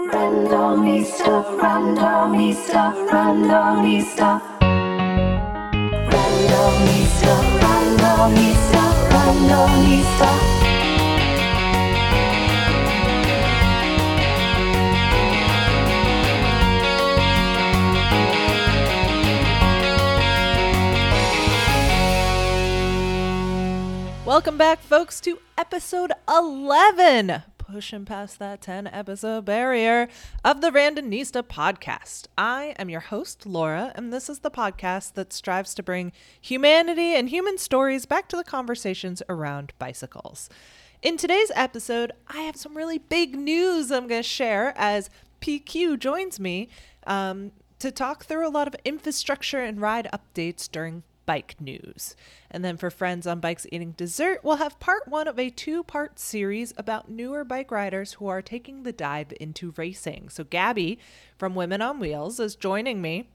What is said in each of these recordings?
Randomista, randomista, randomista. Randomista, randomista, randomista. Welcome back, folks, to episode 11, pushing past that 10 episode barrier of the Randonista podcast. I am your host, Laura, and this is the podcast that strives to bring humanity and human stories back to the conversations around bicycles. In today's episode, I have some really big news I'm going to share as PQ joins me um, to talk through a lot of infrastructure and ride updates during bike news. And then for friends on Bikes Eating Dessert, we'll have part one of a two part series about newer bike riders who are taking the dive into racing. So, Gabby from Women on Wheels is joining me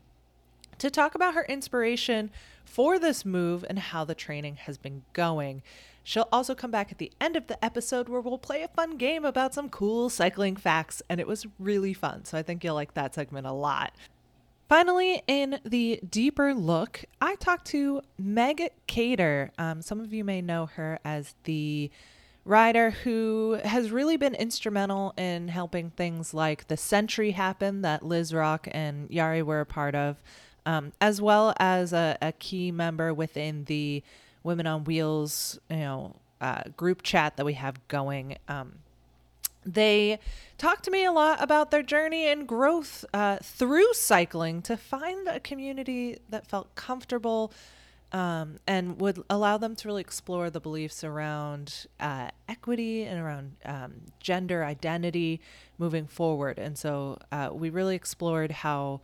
to talk about her inspiration for this move and how the training has been going. She'll also come back at the end of the episode where we'll play a fun game about some cool cycling facts, and it was really fun. So I think you'll like that segment a lot. Finally, in the deeper look, I talked to Meg Cater. Um, some of you may know her as the writer who has really been instrumental in helping things like the Century happen that Liz Rock and Yari were a part of, um, as well as a, a key member within the Women on Wheels, you know, uh, group chat that we have going. Um, they talked to me a lot about their journey and growth uh, through cycling to find a community that felt comfortable um, and would allow them to really explore the beliefs around uh, equity and around um, gender identity moving forward. And so uh, we really explored how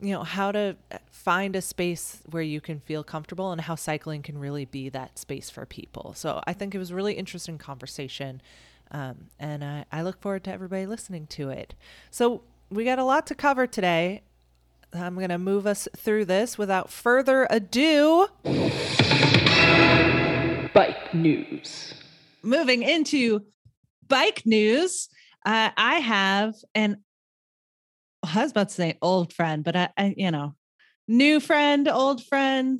you know how to find a space where you can feel comfortable and how cycling can really be that space for people so i think it was really interesting conversation um, and I, I look forward to everybody listening to it. So we got a lot to cover today. I'm going to move us through this without further ado. Bike news. Moving into bike news, uh, I have an, I was about to say old friend, but I, I you know, new friend, old friend,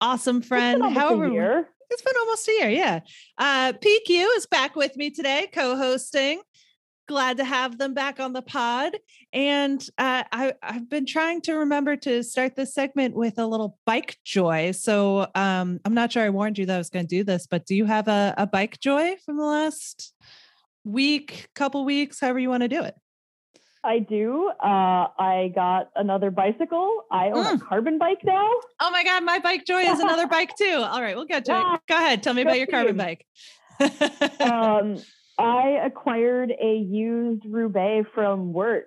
awesome friend, however. It's been almost a year, yeah. Uh, PQ is back with me today, co-hosting. Glad to have them back on the pod. And uh, I, I've been trying to remember to start this segment with a little bike joy. So um, I'm not sure I warned you that I was going to do this, but do you have a, a bike joy from the last week, couple weeks, however you want to do it? I do. Uh, I got another bicycle. I own a Mm. carbon bike now. Oh my God, my bike joy is another bike too. All right, we'll get to it. Go ahead. Tell me about your carbon bike. Um, I acquired a used Roubaix from Wirt.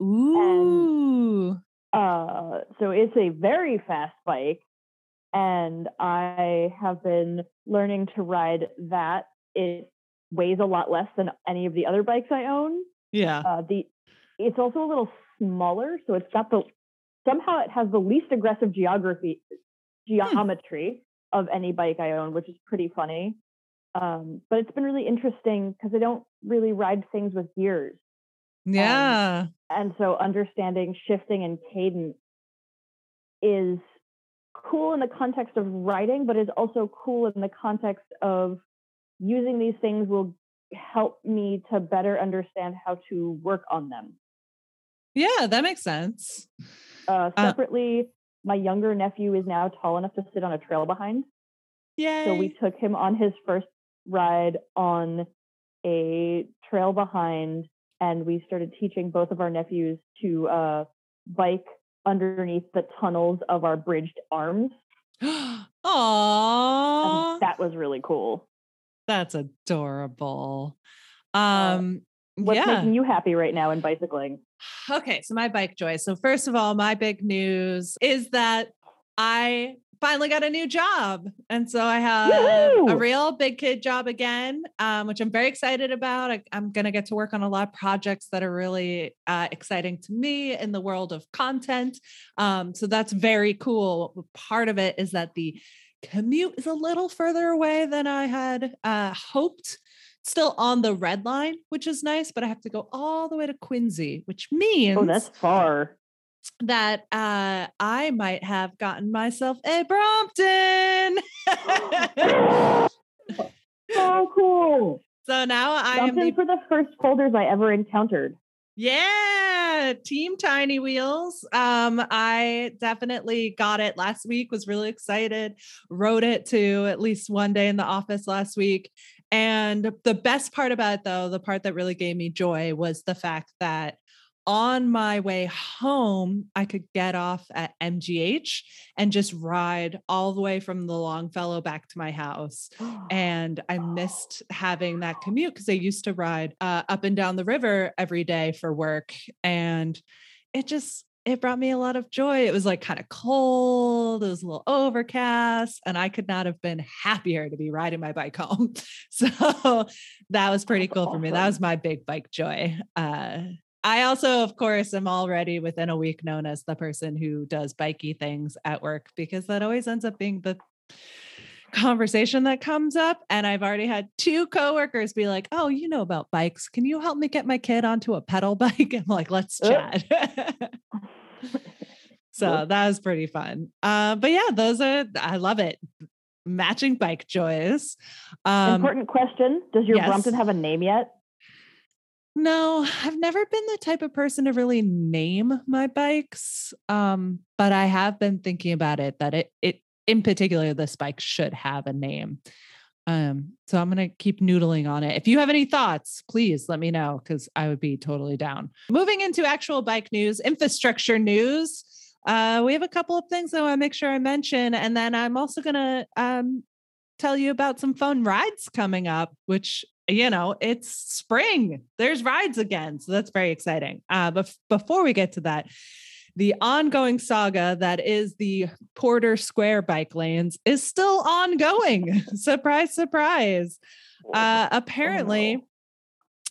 Ooh. Uh, so it's a very fast bike, and I have been learning to ride that. It weighs a lot less than any of the other bikes I own. Yeah. Uh, the it's also a little smaller, so it's got the somehow it has the least aggressive geography geometry of any bike I own, which is pretty funny. Um, but it's been really interesting because I don't really ride things with gears, Yeah. and so understanding shifting and cadence is cool in the context of riding, but is also cool in the context of using these things will help me to better understand how to work on them. Yeah, that makes sense. Uh, Uh, separately, my younger nephew is now tall enough to sit on a trail behind. Yeah. So we took him on his first ride on a trail behind, and we started teaching both of our nephews to uh, bike underneath the tunnels of our bridged arms. Aww. And that was really cool. That's adorable. Uh, Um What's yeah. making you happy right now in bicycling? Okay, so my bike joy. So first of all, my big news is that I finally got a new job. And so I have a real big kid job again, um, which I'm very excited about. I, I'm going to get to work on a lot of projects that are really uh, exciting to me in the world of content. Um, so that's very cool. Part of it is that the commute is a little further away than I had uh, hoped. Still on the red line, which is nice, but I have to go all the way to Quincy, which means Oh, that's far. that uh, I might have gotten myself a Brompton. Oh, cool. so now I am Something the for the first folders I ever encountered. Yeah, Team Tiny Wheels. Um, I definitely got it last week, was really excited, wrote it to at least one day in the office last week. And the best part about it, though, the part that really gave me joy was the fact that on my way home, I could get off at MGH and just ride all the way from the Longfellow back to my house. And I missed having that commute because I used to ride uh, up and down the river every day for work, and it just it brought me a lot of joy. It was like kind of cold, it was a little overcast, and I could not have been happier to be riding my bike home. So that was pretty That's cool for me. That was my big bike joy. Uh, I also, of course, am already within a week known as the person who does bikey things at work because that always ends up being the conversation that comes up. And I've already had two coworkers be like, Oh, you know about bikes. Can you help me get my kid onto a pedal bike? I'm like, Let's chat. So that was pretty fun. Uh, but yeah, those are, I love it. Matching bike joys. Um, Important question. Does your yes. Brompton have a name yet? No, I've never been the type of person to really name my bikes. Um, but I have been thinking about it that it it in particular this bike should have a name. Um, so I'm gonna keep noodling on it. If you have any thoughts, please let me know because I would be totally down. Moving into actual bike news, infrastructure news. Uh, we have a couple of things I want to make sure I mention, and then I'm also gonna um tell you about some fun rides coming up, which you know, it's spring. There's rides again. So that's very exciting. Uh, but before we get to that, the ongoing saga that is the Porter Square bike lanes is still ongoing. surprise, surprise. Uh, apparently,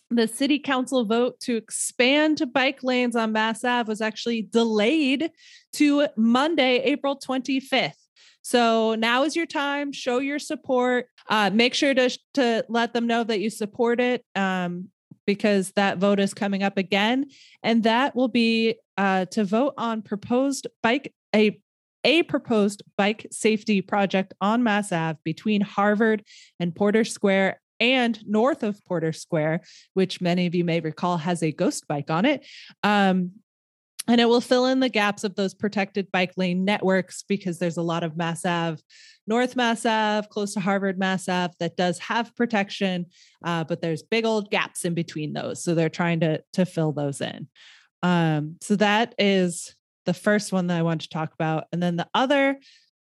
the city council vote to expand to bike lanes on Mass Ave was actually delayed to Monday, April 25th. So now is your time. Show your support. Uh, make sure to to let them know that you support it um, because that vote is coming up again, and that will be uh, to vote on proposed bike a a proposed bike safety project on Mass Ave between Harvard and Porter Square and north of Porter Square, which many of you may recall has a ghost bike on it. Um, and it will fill in the gaps of those protected bike lane networks because there's a lot of Mass Ave, North Mass Ave, close to Harvard Mass Ave that does have protection, uh, but there's big old gaps in between those. So they're trying to to fill those in. Um, so that is the first one that I want to talk about, and then the other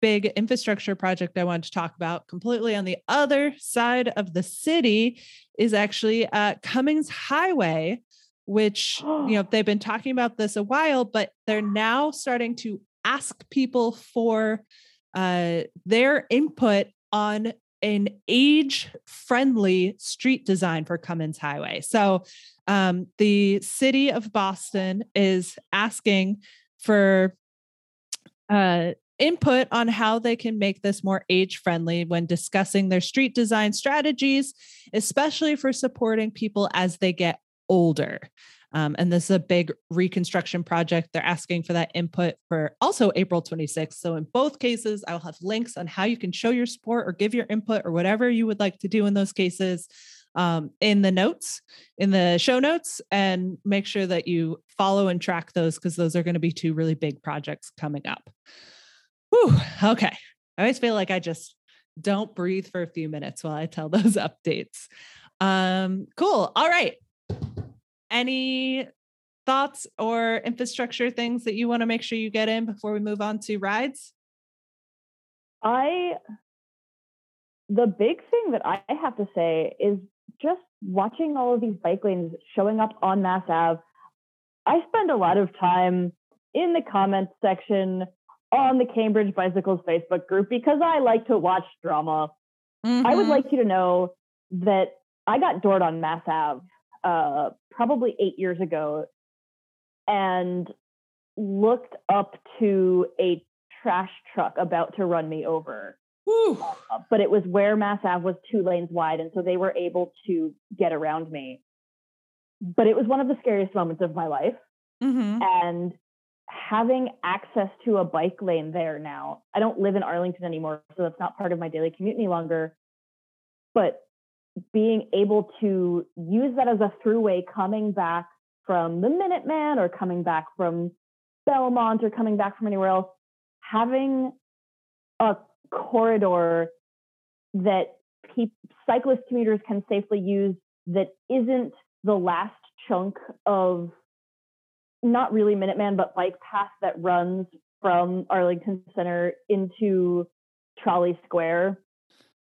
big infrastructure project I want to talk about, completely on the other side of the city, is actually uh, Cummins Highway which you know they've been talking about this a while but they're now starting to ask people for uh, their input on an age friendly street design for Cummins Highway. So um, the city of Boston is asking for uh, input on how they can make this more age friendly when discussing their street design strategies, especially for supporting people as they get older. Um, and this is a big reconstruction project. They're asking for that input for also April 26th. So, in both cases, I will have links on how you can show your support or give your input or whatever you would like to do in those cases um, in the notes, in the show notes, and make sure that you follow and track those because those are going to be two really big projects coming up. Whew, okay. I always feel like I just don't breathe for a few minutes while I tell those updates. Um, cool. All right. Any thoughts or infrastructure things that you want to make sure you get in before we move on to rides? I the big thing that I have to say is just watching all of these bike lanes showing up on Mass Ave. I spend a lot of time in the comments section on the Cambridge Bicycles Facebook group because I like to watch drama. I would Mhm. like you to know that I got doored on Mass Ave uh, probably eight years ago and looked up to a trash truck about to run me over. Uh, but it was where Mass Ave was two lanes wide, and so they were able to get around me. But it was one of the scariest moments of my life, Mhm. and having access to a bike lane there now. I don't live in Arlington anymore, so that's not part of my daily commute any longer. But being able to use that as a throughway coming back from the Minuteman or coming back from Belmont or coming back from anywhere else, having a corridor that peop cyclist commuters can safely use that isn't the last chunk of not really Minuteman, but bike path that runs from Arlington Center into Trolley Square.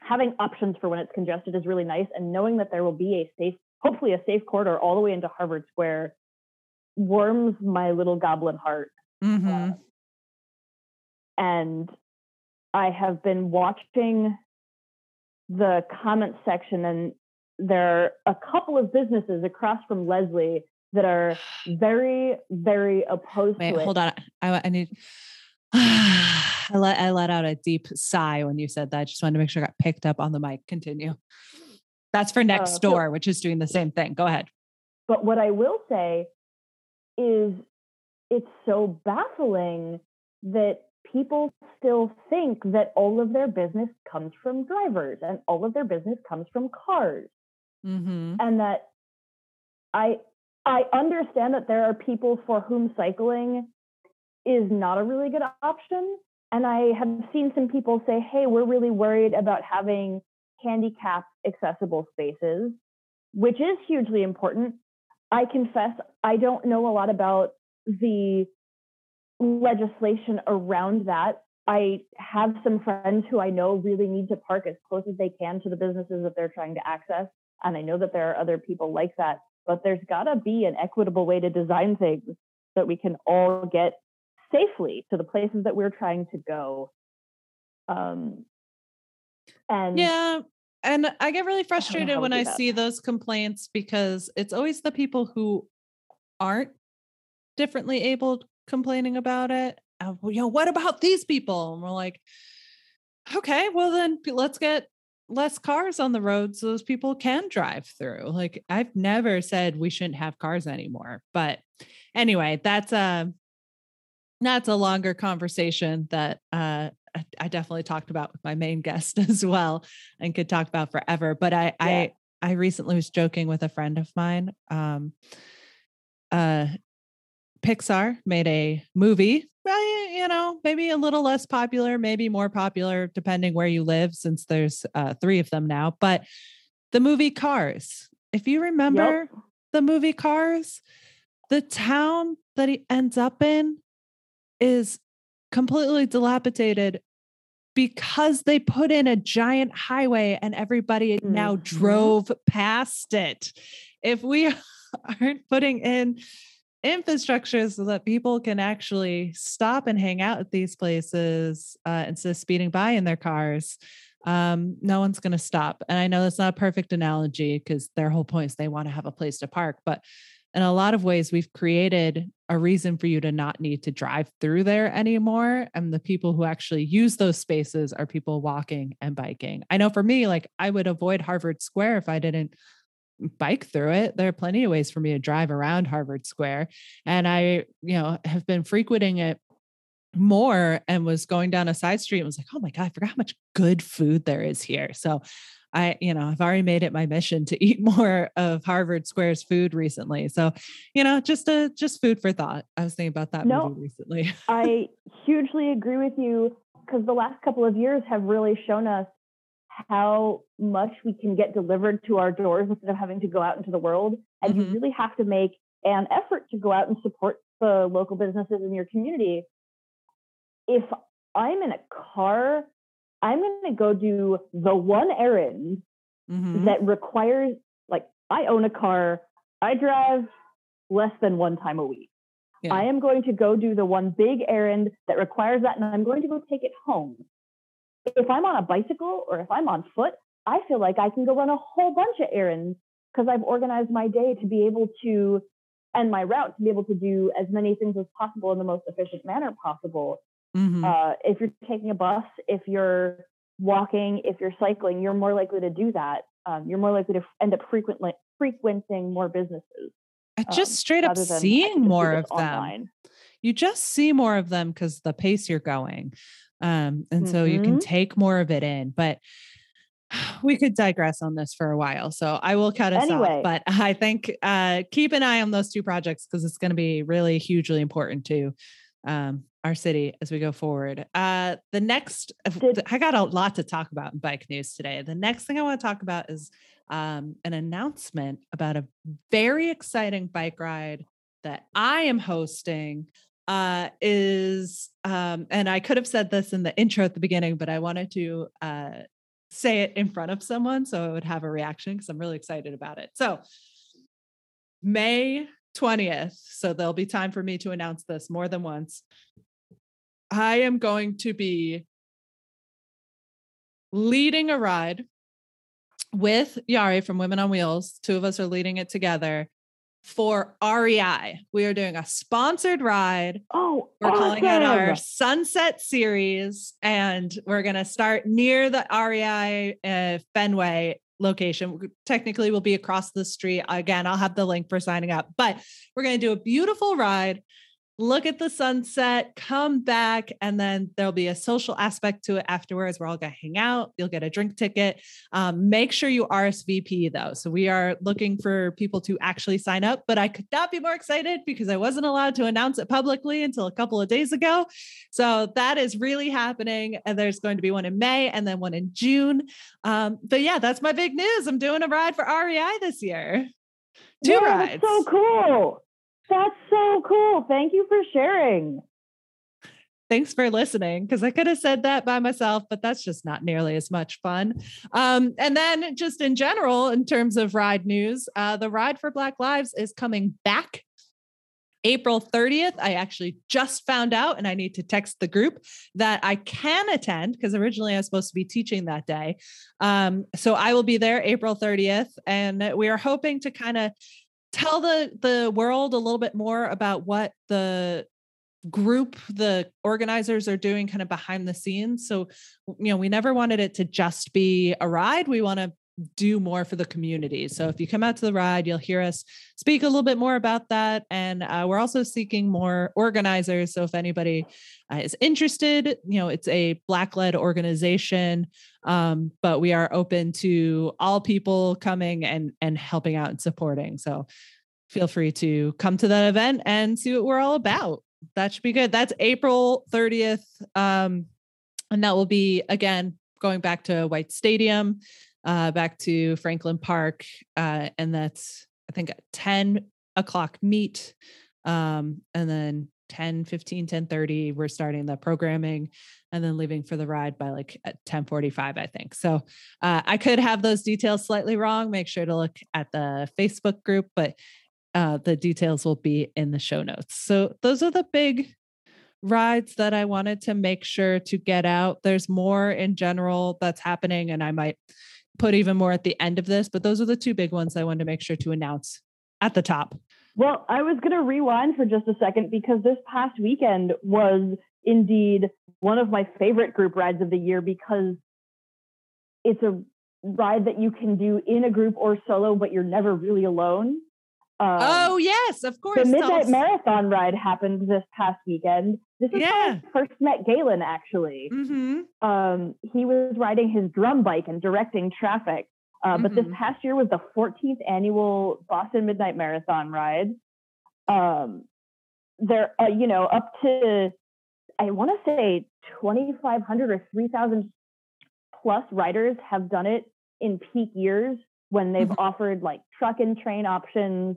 Having options for when it's congested is really nice, and knowing that there will be a safe, hopefully a safe corridor all the way into Harvard Square, warms my little goblin heart. Mhm. And I have been watching the comment section, and there are a couple of businesses across from Lesley that are very, very opposed Wait, to it. hold on. I, I need. I let I let out a deep sigh when you said that. I just wanted to make sure I got picked up on the mic. Continue. That's for next Uh, door, which is doing the same thing. Go ahead. But what I will say is it's so baffling that people still think that all of their business comes from drivers and all of their business comes from cars. Mm-hmm. And that I I understand that there are people for whom cycling is not a really good option. And I have seen some people say, hey, we're really worried about having handicap accessible spaces, which is hugely important. I confess I don't know a lot about the legislation around that. I have some friends who I know really need to park as close as they can to the businesses that they're trying to access. And I know that there are other people like that, but there's got to be an equitable way to design things that we can all get safely to the places that we're trying to go. Um, and Yeah. And I get really frustrated how when I that. see those complaints because it's always the people who aren't differently able complaining about it. Uh, you know, what about these people? And we're like, okay, well then let's get less cars on the road so those people can drive through. Like I've never said we shouldn't have cars anymore. But anyway, that's a that's a longer conversation that uh I- definitely talked about with my main guest as well and could talk about forever. But I I I recently was joking with a friend of mine. Um uh Pixar made a movie, well, you know, maybe a little less popular, maybe more popular, depending where you live, since there's uh, three of them now. But the movie Cars, if you remember the movie Cars, the town that he ends up in is completely dilapidated because they put in a giant highway and everybody now Mhm. drove past it. If we aren't putting in infrastructure so that people can actually stop and hang out at these places uh, instead of speeding by in their cars, um, no one's going to stop. And I know that's not a perfect analogy because their whole point is they want to have a place to park, but in a lot of ways, we've created a reason for you to not need to drive through there anymore. And the people who actually use those spaces are people walking and biking. I know for me, like I would avoid Harvard Square if I didn't bike through it. There are plenty of ways for me to drive around Harvard Square. And I, you know, have been frequenting it more and was going down a side street and was like, oh my God, I forgot how much good food there is here. So I, you know, I've already made it my mission to eat more of Harvard Square's food recently. So, you know, just a just food for thought. I was thinking about that No. movie recently. I hugely agree with you because the last couple of years have really shown us how much we can get delivered to our doors instead of having to go out into the world. And Mhm. you really have to make an effort to go out and support the local businesses in your community. If I'm in a car, I'm going to go do the one errand Mhm. that requires, like, I own a car, I drive less than one time a week. Yeah. I am going to go do the one big errand that requires that, and I'm going to go take it home. If I'm on a bicycle or if I'm on foot, I feel like I can go run a whole bunch of errands because I've organized my day to be able to, and my route to be able to do as many things as possible in the most efficient manner possible. Mhm. Uh, if you're taking a bus, if you're walking, if you're cycling, you're more likely to do that. Um, you're more likely to end up frequently frequenting more businesses. I just um, straight up rather than, I seeing can just do more of them. online. You just see more of them because the pace you're going. Um, and so you can Mhm. take more of it in. But we could digress on this for a while. So I will cut us Anyway. off. But I think uh keep an eye on those two projects because it's going to be really hugely important to um our city as we go forward. Uh the next I got a lot to talk about in bike news today. The next thing I want to talk about is um an announcement about a very exciting bike ride that I am hosting uh is um and I could have said this in the intro at the beginning but I wanted to uh say it in front of someone so I would have a reaction because I'm really excited about it. So May 20th, so there'll be time for me to announce this more than once. I am going to be leading a ride with Yari from Women on Wheels. Two of us are leading it together for REI. We are doing a sponsored ride. Oh, We're calling it our. Sunset Series, and we're going to start near the REI uh, Fenway location. Technically, we'll be across the street. Again, I'll have the link for signing up, but we're going to do a beautiful ride. Look at the sunset, come back, and then there'll be a social aspect to it afterwards. We're all going to hang out. You'll get a drink ticket. Um, make sure you RSVP though. So we are looking for people to actually sign up, but I could not be more excited because I wasn't allowed to announce it publicly until a couple of days ago. So that is really happening. And there's going to be one in May and then one in June. Um, but yeah, that's my big news. I'm doing a ride for REI this year. Two Whoa, rides. So cool. That's so cool. Thank you for sharing. Thanks for listening because I could have said that by myself, but that's just not nearly as much fun. Um, and then, just in general, in terms of ride news, uh, the Ride for Black Lives is coming back April 30th. I actually just found out, and I need to text the group that I can attend because originally I was supposed to be teaching that day. Um, so I will be there April 30th, and we are hoping to kind of tell the the world a little bit more about what the group the organizers are doing kind of behind the scenes? So you know we never wanted it to just be a ride we want to do more for the community. So if you come out to the ride you'll hear us speak a little bit more about that. And uh, we're also seeking more organizers. So if anybody uh, is interested you know it's a black led organization um, but we are open to all people coming and and helping out and supporting. So feel free to come to that event and see what we're all about. That should be good. That's April 30th. Um, and that will be again going back to White Stadium, uh, back to Franklin Park. Uh, and that's I think 10 o'clock meet. Um, and then 10, 15, 10 30, we're starting the programming and then leaving for the ride by like at 10 45, I think. So uh, I could have those details slightly wrong. Make sure to look at the Facebook group, but uh, the details will be in the show notes. So those are the big rides that I wanted to make sure to get out. There's more in general that's happening, and I might put even more at the end of this, but those are the two big ones I wanted to make sure to announce at the top. Well, I was going to rewind for just a second because this past weekend was indeed one of my favorite group rides of the year because it's a ride that you can do in a group or solo, but you're never really alone. Um, oh yes, of course. the Midnight Marathon ride happened this past weekend. This is how Yeah. I first met Galen, actually. Mhm. Um, he was riding his drum bike and directing traffic. Uh, But this Mhm. past year was the 14th annual Boston Midnight Marathon ride. Um, they're, uh, you know, up to, I want to say 2,500 or 3,000 plus riders have done it in peak years when they've Mhm. offered like truck and train options.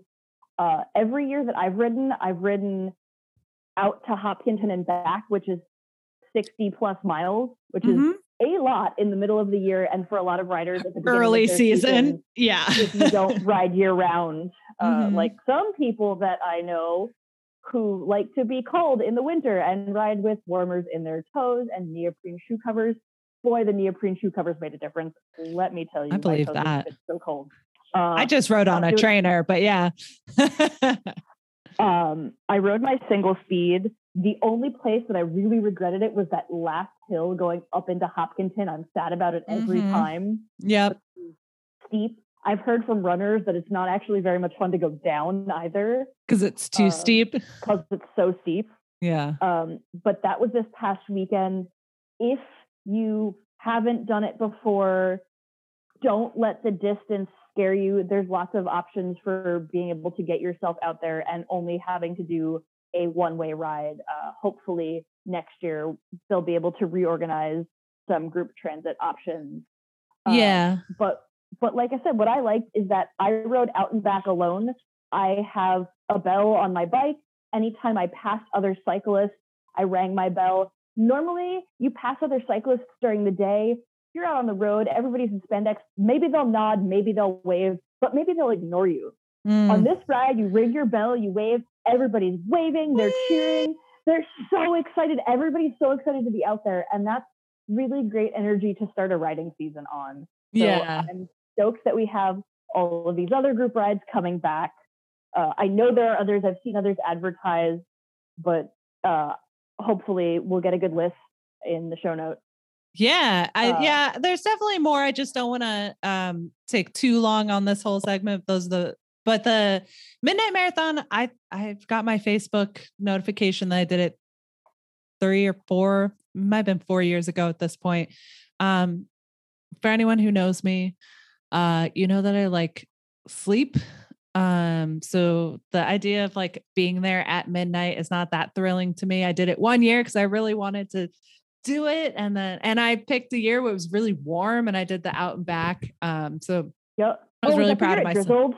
Uh, every year that I've ridden, I've ridden out to Hopkinton and back, which is 60 plus miles, which Mhm. is a lot in the middle of the year. And for a lot of riders at the Early their season. Yeah. if you don't ride year round. Uh, Mhm. Like some people that I know who like to be cold in the winter and ride with warmers in their toes and neoprene shoe covers. Boy, the neoprene shoe covers made a difference. Let me tell you, my believe that. get so cold. Uh, I just rode on a trainer, but yeah. um, I rode my single speed The only place that I really regretted it was that last hill going up into Hopkinton. I'm sad about it every Mhm. time. Yep. Steep. I've heard from runners that it's not actually very much fun to go down either Because it's too Uh, steep. because it's so steep. Yeah. Um, but that was this past weekend. If you haven't done it before, don't let the distance scare you. There's lots of options for being able to get yourself out there and only having to do a one way ride. Uh, hopefully, next year they'll be able to reorganize some group transit options. Uh, yeah. but but like I said, what I liked is that I rode out and back alone. I have a bell on my bike. Anytime I pass other cyclists, I rang my bell. Normally, you pass other cyclists during the day. You're out on the road. Everybody's in spandex. Maybe they'll nod. Maybe they'll wave. But maybe they'll ignore you. Mm. On this ride, you ring your bell. You wave. Everybody's waving. They're cheering. They're so excited. Everybody's so excited to be out there, and that's really great energy to start a riding season on. So yeah. I'm stoked that we have all of these other group rides coming back. Uh, I know there are others. I've seen others advertised, but uh, hopefully we'll get a good list in the show notes. Yeah, I Uh, yeah, there's definitely more. I just don't want to um take too long on this whole segment. Those are the but the midnight marathon, I I've got my Facebook notification that I did it three or four, might have been four years ago at this point. Um, for anyone who knows me, uh, you know that I like sleep. Um, so the idea of like being there at midnight is not that thrilling to me. I did it one year because I really wanted to do it and then and I picked a year where it was really warm and I did the out and back. Um so Yep. I was Oh, really the proud of myself. drizzled?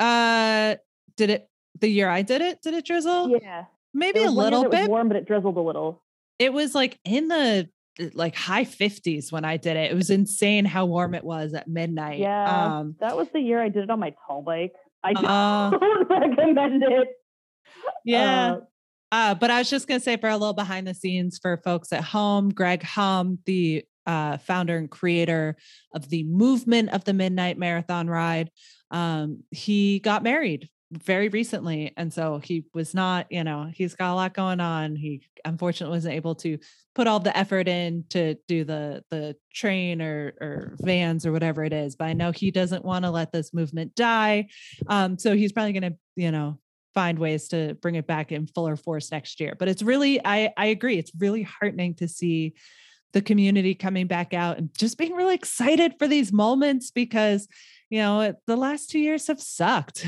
uh did it the year I did it? Did it drizzle? Yeah. Maybe a was little was bit. warm, but it drizzled a little. It was like in the uh, like high 50s when I did it. It was insane how warm it was at midnight. Yeah. Um that was the year I did it on my tall bike. I Uh, don't recommend it. yeah. Uh, Uh, but I was just going to say for a little behind the scenes for folks at home, Greg Hum, the uh, founder and creator of the movement of the Midnight Marathon Ride, um, he got married very recently. And so he was not, you know, he's got a lot going on. He unfortunately wasn't able to put all the effort in to do the the train or or vans or whatever it is. But I know he doesn't want to let this movement die. Um, so he's probably going to, you know, find ways to bring it back in fuller force next year. But it's really, I I agree, it's really heartening to see the community coming back out and just being really excited for these moments because you know the last two years have sucked.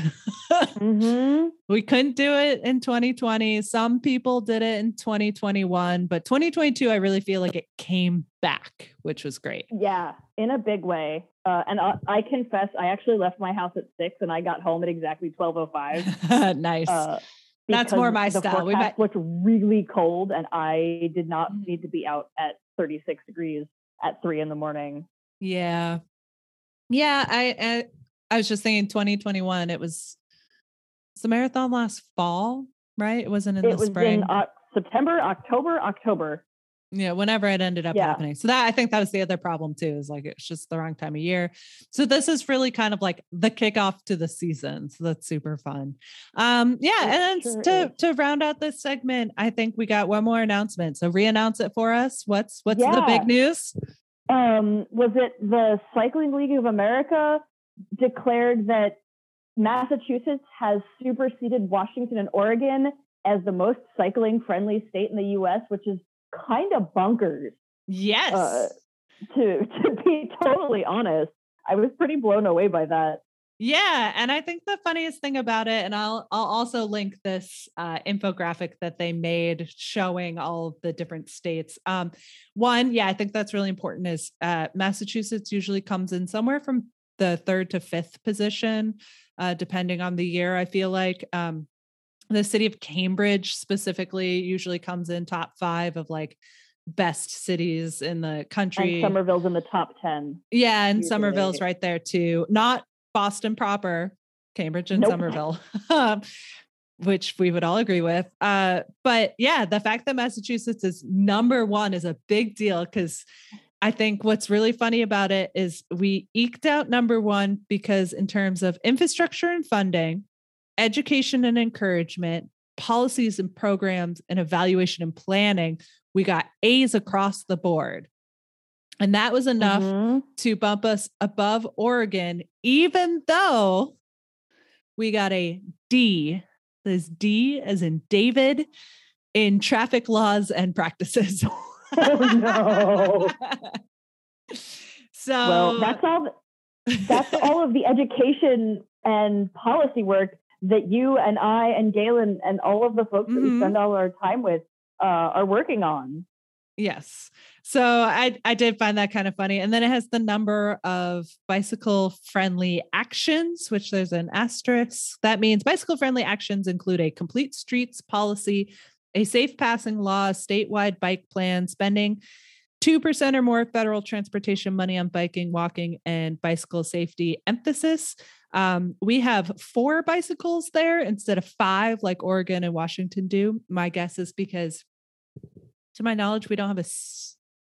mhm. we couldn't do it in 2020. Some people did it in 2021, but 2022, I really feel like it came back, which was great. Yeah, in a big way. Uh, and I, I confess, I actually left my house at six, and I got home at exactly twelve oh five. nice. Uh, That's more my the style. We forecast looked really cold, and I did not Mhm. need to be out at 36 degrees at three in the morning. Yeah. Yeah, I, I I was just thinking 2021 it was the marathon last fall, right? It wasn't in it the was spring. in uh, September, October, October. yeah, whenever it ended up Yeah. happening. So that I think that was the other problem too, is like it's just the wrong time of year. So this is really kind of like the kickoff to the season. So that's super fun. Um, yeah, It and sure to is. to round out this segment, I think we got one more announcement. So re-announce it for us. What's what's the big news? Um, was it the Cycling League of America declared that Massachusetts has superseded Washington and Oregon as the most cycling friendly state in the US, which is kind of bonkers. Yes. Uh, to to be totally honest, I was pretty blown away by that. Yeah, and I think the funniest thing about it, and I'll I'll also link this uh, infographic that they made showing all of the different states. Um, one, yeah, I think that's really important. Is uh, Massachusetts usually comes in somewhere from the third to fifth position, uh, depending on the year. I feel like um, the city of Cambridge specifically usually comes in top five of like best cities in the country. And Somerville's in the top 10. Yeah, and usually. Somerville's right there too. Not Boston proper, Cambridge and Nope. Somerville, um, which we would all agree with. Uh, but yeah, the fact that Massachusetts is number one is a big deal because I think what's really funny about it is we eked out number one because, in terms of infrastructure and funding, education and encouragement, policies and programs and evaluation and planning, we got A's across the board. And that was enough Mhm. to bump us above Oregon, even though we got a D. This D as in David in traffic laws and practices. Oh, no. so well, that's all. That's all of the education and policy work that you and I and Galen and all of the folks that we Mhm. spend all our time with uh, are working on. Yes. So I I did find that kind of funny. And then it has the number of bicycle friendly actions, which there's an asterisk. That means bicycle friendly actions include a complete streets policy, a safe passing law, statewide bike plan, spending 2% or more federal transportation money on biking, walking, and bicycle safety emphasis. Um, we have four bicycles there instead of five, like Oregon and Washington do. My guess is because to my knowledge, we don't have a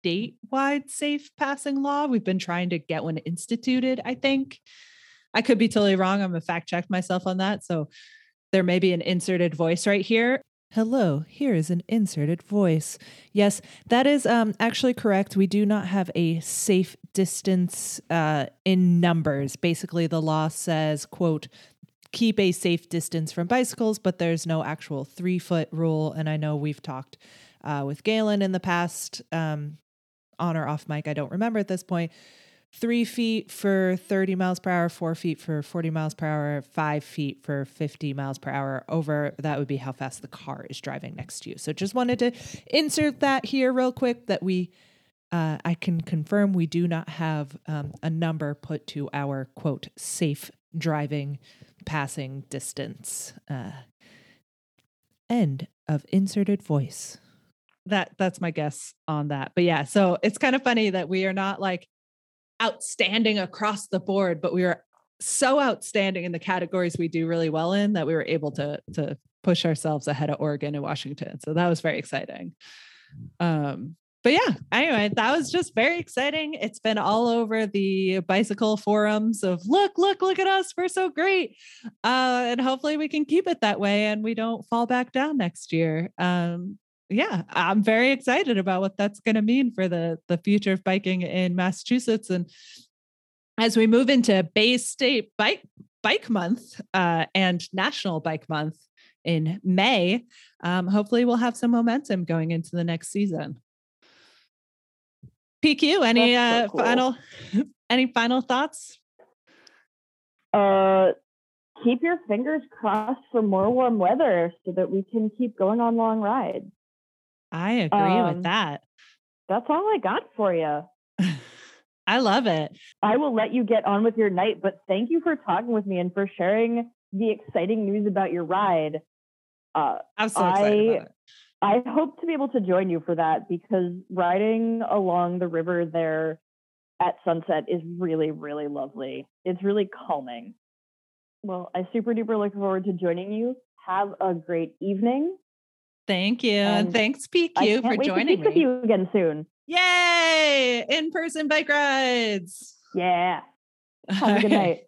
statewide safe passing law. We've been trying to get one instituted, I think. I could be totally wrong. I'm to fact check myself on that. So there may be an inserted voice right here. Hello, here is an inserted voice. Yes, that is um, actually correct. We do not have a safe distance uh, in numbers. Basically, the law says, quote, keep a safe distance from bicycles, but there's no actual three foot rule. And I know we've talked uh, with Galen in the past, um, on or off mic. I don't remember at this point. Three feet for 30 miles per hour, four feet for 40 miles per hour, five feet for 50 miles per hour. Over that would be how fast the car is driving next to you. So just wanted to insert that here real quick that we, uh, I can confirm we do not have um, a number put to our quote safe driving passing distance. Uh, end of inserted voice that that's my guess on that. But yeah, so it's kind of funny that we are not like outstanding across the board, but we are so outstanding in the categories we do really well in that we were able to to push ourselves ahead of Oregon and Washington. So that was very exciting. Um but yeah, anyway, that was just very exciting. It's been all over the bicycle forums of look, look, look at us. We're so great. Uh, and hopefully we can keep it that way and we don't fall back down next year. Um, yeah, I'm very excited about what that's going to mean for the the future of biking in Massachusetts. And as we move into Bay State Bike Bike Month uh, and National Bike Month in May, um, hopefully we'll have some momentum going into the next season. PQ, any so uh, cool. final any final thoughts? Uh, keep your fingers crossed for more warm weather so that we can keep going on long rides. I agree Um, with that. That's all I got for you. I love it. I will let you get on with your night, but thank you for talking with me and for sharing the exciting news about your ride. Uh, I'm so excited I-. I hope to be able to join you for that because riding along the river there at sunset is really, really lovely. It's really calming. Well, I super duper look forward to joining you. Have a great evening. Thank you. And, thanks, PQ, for joining me. you again soon. Yay! In person bike rides. Yeah. Have a good night.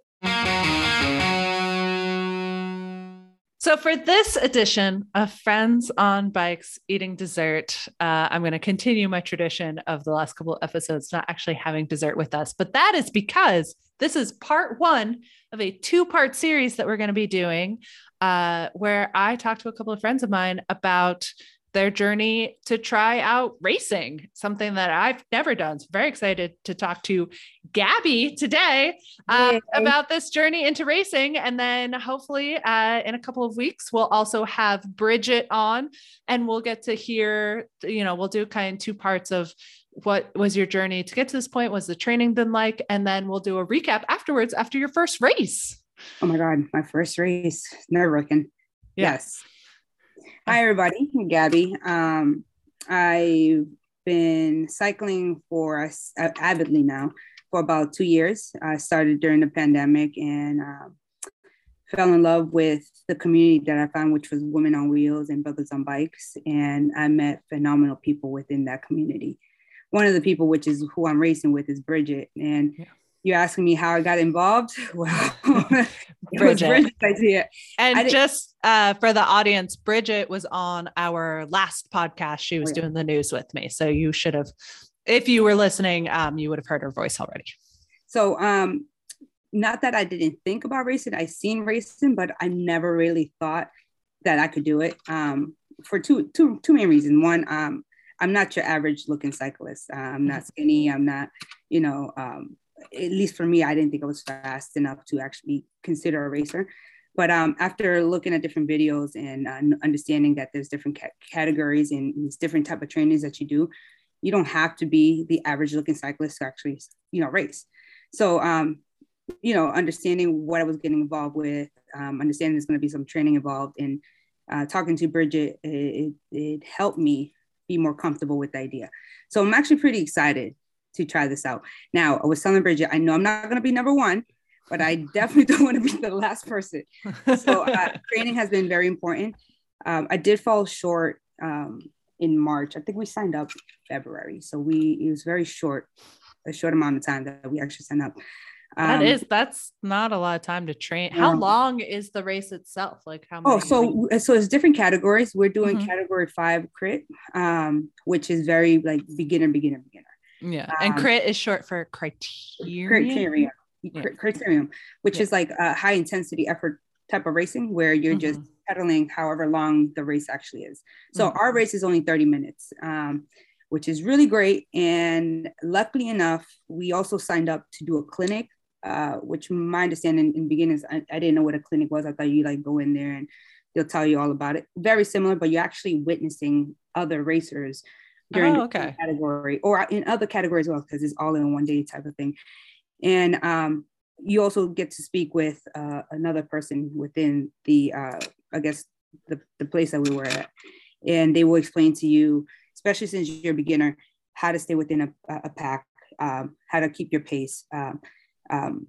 So, for this edition of Friends on Bikes Eating Dessert, uh, I'm going to continue my tradition of the last couple of episodes not actually having dessert with us. But that is because this is part one of a two part series that we're going to be doing, uh, where I talked to a couple of friends of mine about their journey to try out racing, something that I've never done. So, very excited to talk to Gabby today uh, about this journey into racing. And then hopefully uh, in a couple of weeks, we'll also have Bridget on and we'll get to hear, you know, we'll do kind of two parts of what was your journey to get to this point? Was the training been like? And then we'll do a recap afterwards after your first race. Oh my God, my first race, nerve wracking. Yeah. Yes. Hi, everybody. I'm Gabby. Um, I've been cycling for us uh, avidly now for about two years. I started during the pandemic and um, fell in love with the community that I found, which was Women on Wheels and Brothers on Bikes. And I met phenomenal people within that community. One of the people, which is who I'm racing with, is Bridget. And Yeah. You're asking me how I got involved. Well, Bridget. Bridget's idea. And just uh, for the audience, Bridget was on our last podcast. She was doing the news with me. So you should have, if you were listening, um, you would have heard her voice already. So, um, not that I didn't think about racing, I seen racing, but I never really thought that I could do it. Um, for two, two, two main reasons. One, um, I'm not your average looking cyclist. I'm not skinny. I'm not, you know, um, at least for me, I didn't think I was fast enough to actually consider a racer. But um, after looking at different videos and uh, understanding that there's different ca- categories and these different type of trainings that you do, you don't have to be the average looking cyclist to actually, you know, race. So, um, you know, understanding what I was getting involved with, um, understanding there's going to be some training involved, and uh, talking to Bridget, it, it, it helped me be more comfortable with the idea. So I'm actually pretty excited to try this out. Now, I was telling Bridget, I know I'm not going to be number one, but I definitely don't want to be the last person. So uh, training has been very important. Um, I did fall short um, in March. I think we signed up February, so we it was very short, a short amount of time that we actually signed up. That Um, is, that's not a lot of time to train. How long is the race itself? Like how many? Oh, so so it's different categories. We're doing Mhm. category five crit, um, which is very like beginner, beginner, beginner. Yeah. And um, crit is short for criteria. Criteria, Yeah. criterium, which Yeah. is like a high intensity effort type of racing where you're just Mhm. pedaling however long the race actually is. So Mhm. our race is only 30 minutes, um, which is really great. And luckily enough, we also signed up to do a clinic, uh, which my understanding in beginnings, I, I didn't know what a clinic was. I thought you like go in there and they'll tell you all about it. Very similar, but you're actually witnessing other racers during Oh, the okay. category or in other categories as well, because it's all in one day type of thing. And um, you also get to speak with uh, another person within the, uh, I guess, the, the place that we were at. And they will explain to you, especially since you're a beginner, how to stay within a, a pack, um, how to keep your pace, um, um,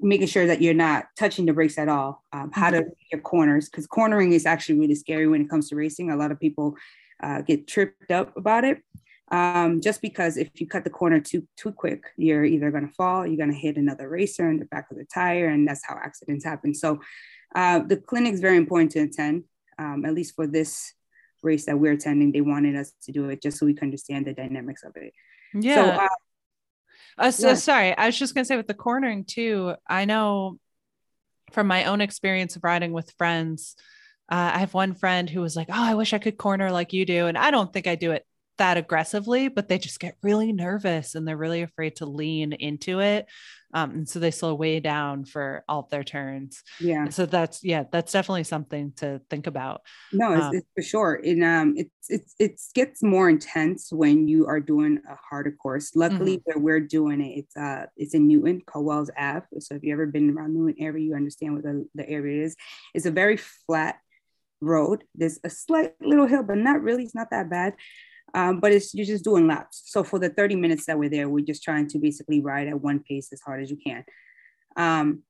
making sure that you're not touching the brakes at all, um, how to your corners, because cornering is actually really scary when it comes to racing. A lot of people uh, get tripped up about it. Um, just because if you cut the corner too too quick, you're either going to fall, you're going to hit another racer in the back of the tire, and that's how accidents happen. So uh, the clinic is very important to attend, um, at least for this race that we're attending. They wanted us to do it just so we can understand the dynamics of it. Yeah. So uh, Uh, so, Yeah. sorry, I was just gonna say with the cornering too. I know from my own experience of riding with friends, uh, I have one friend who was like, "Oh, I wish I could corner like you do," and I don't think I do it that aggressively, but they just get really nervous and they're really afraid to lean into it, um, and so they slow way down for all of their turns. yeah, And so that's yeah, that's definitely something to think about. no, it's, Um, it's for sure. And um, it's it's it gets more intense when you are doing a harder course. Luckily, where we're doing it, it's uh it's in Newton, Wells Ave. So if you ever been around Newton area, you understand what the, the area is. It's a very flat road. There's a slight little hill, but not really. It's not that bad. Um, but it's you're just doing laps. So for the 30 minutes that we're there, we're just trying to basically ride at one pace as hard as you can. Um,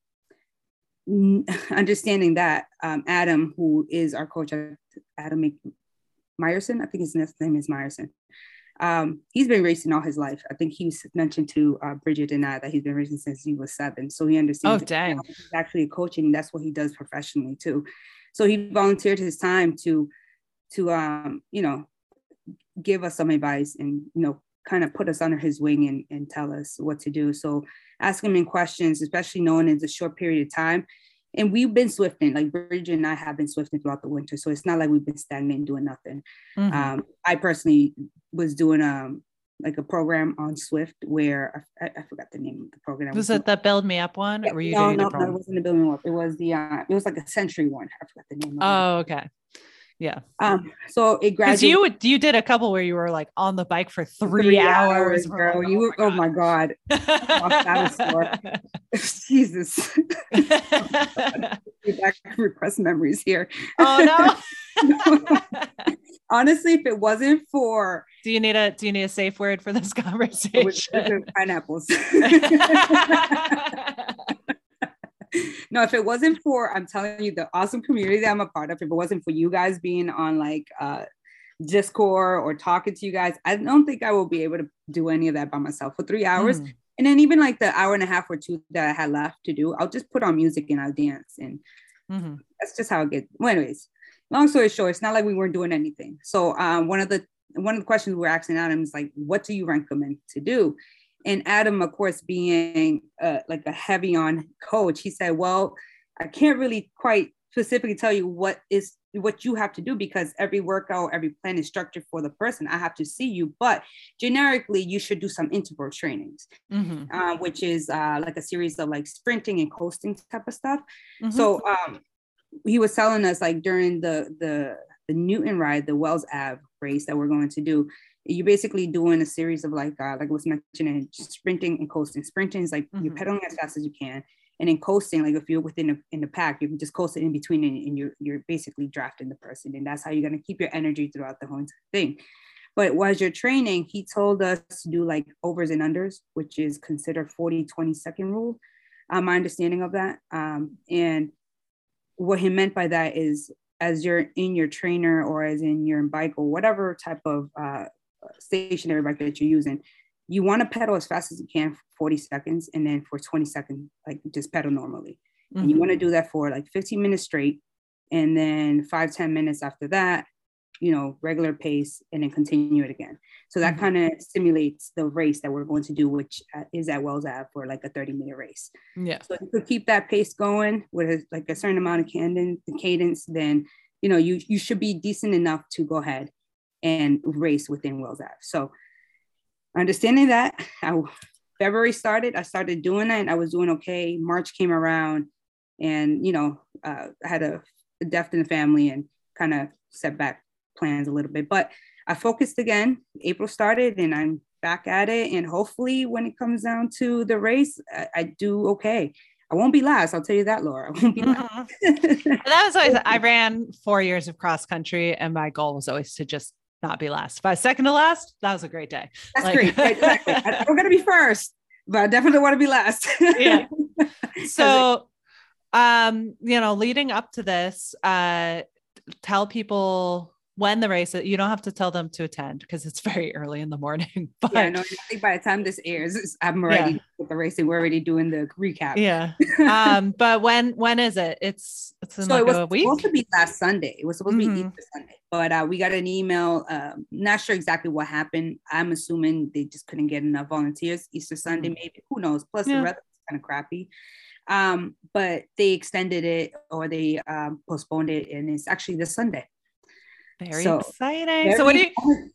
understanding that, um, Adam, who is our coach, Adam Meyerson, I think his next name is Meyerson. Um, he's been racing all his life. I think he was mentioned to uh, Bridget and I that he's been racing since he was seven. So he understands. Oh, dang. He's actually coaching. That's what he does professionally too. So he volunteered his time to, to um, you know, give us some advice and you know kind of put us under his wing and, and tell us what to do. So ask him in questions especially knowing it's a short period of time. And we've been Zwifting like bridget and i have been Zwifting throughout the winter. So it's not like we've been stagnant and doing nothing. Mhm. um, i personally was doing um like a program on Zwift where i, I forgot the name of the program was it the build me up one, or were you no, no, no, it wasn't a building up. It was the uh, it was like a century one. I forgot the name. of it. Oh, okay. Yeah. um, so it Because graduated. you would- you did a couple where you were like on the bike for three, hours, We're girl. like, you, oh my god, that. Jesus. God. Get back to repressed memories here. oh no. Honestly, if it wasn't for do you need a do you need a safe word for this conversation? with pineapples. no, if it wasn't for, I'm telling you, the awesome community that I'm a part of, if it wasn't for you guys being on like uh Discord or talking to you guys, I don't think I will be able to do any of that by myself for three hours. Mm. And then even like the hour and a half or two that I had left to do, I'll just put on music and I'll dance. And Mhm. that's just how it gets. Well, anyways, long story short, it's not like we weren't doing anything. So um, one of the one of the questions we're asking Adam is like, what do you recommend to do? And Adam, of course, being uh, like a heavy on coach, he said, well, I can't really quite specifically tell you what is what you have to do because every workout, every plan is structured for the person. I have to see you, but generically, you should do some interval trainings, Mhm. uh, which is uh, like a series of like sprinting and coasting type of stuff. Mhm. So um, he was telling us like during the the the Newton ride, the Wells Ave race that we're going to do, you're basically doing a series of like uh, like was mentioning, sprinting and coasting. Sprinting is like you're Mhm. pedaling as fast as you can, and then coasting, like if you're within a, in the pack, you can just coast it in between, and, and you're you're basically drafting the person, and that's how you're gonna keep your energy throughout the whole thing. But while you're training, he told us to do like overs and unders, which is considered 40 20 second rule. Uh, my understanding of that. Um, and what he meant by that is as you're in your trainer or as in your bike or whatever type of uh, stationary bike that you're using, you want to pedal as fast as you can for 40 seconds and then for 20 seconds, like just pedal normally. And you Mhm. want to do that for like 15 minutes straight. And then five, 10 minutes after that, you know, regular pace and then continue it again. So that Mhm. kind of stimulates the race that we're going to do, which uh, is at Wells Ave for like a 30 minute race. yeah. So if you could keep that pace going with a, like a certain amount of cadence, cadence, then you know you you should be decent enough to go ahead and race within Wells Ave. So understanding that, I, February started, I started doing that, and I was doing okay. March came around, and you know uh, I had a, a death in the family and kind of set back plans a little bit, but I focused again. April started, and I'm back at it. And hopefully, when it comes down to the race, I, I do okay. I won't be last. I'll tell you that, Laura. I won't be last. Mhm. And that was always I ran four years of cross country, and my goal was always to just not be last. If I was second to last, that was a great day. That's Like- great. Exactly. I, I'm gonna be first, but I definitely want to be last. Yeah. So, um, you know, leading up to this, uh, tell people when the race. You don't have to tell them to attend because it's very early in the morning. But yeah, no, I think by the time this airs, I'm already with the racing. We're already doing the recap. yeah. Um, but when when is it? It's it's so like it was supposed to be last Sunday. It was supposed to be Mhm. Easter Sunday, but uh, we got an email. Um, not sure exactly what happened. I'm assuming they just couldn't get enough volunteers. Easter Sunday, maybe. Who knows? Plus Mm-hmm. Yeah. the weather was kind of crappy. Um, but they extended it or they um, postponed it, and it's actually this Sunday. Very so, exciting. so what do you?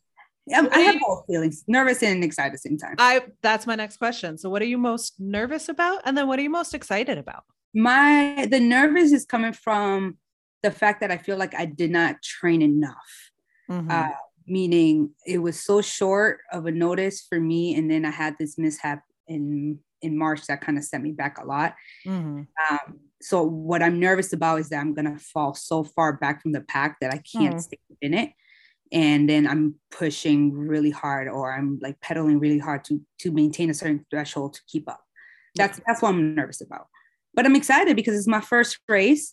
I, what I have both feelings, nervous and excited at the same time. I that's my next question. So what are you most nervous about, and then what are you most excited about? my the nervous is coming from the fact that I feel like I did not train enough. Mhm. Uh, meaning it was so short of a notice for me, and then I had this mishap in in March that kind of set me back a lot. Mhm. Um, so what I'm nervous about is that I'm gonna fall so far back from the pack that I can't Mm. stay in it. And then I'm pushing really hard, or I'm like pedaling really hard to to maintain a certain threshold to keep up. That's that's what I'm nervous about. But I'm excited because it's my first race.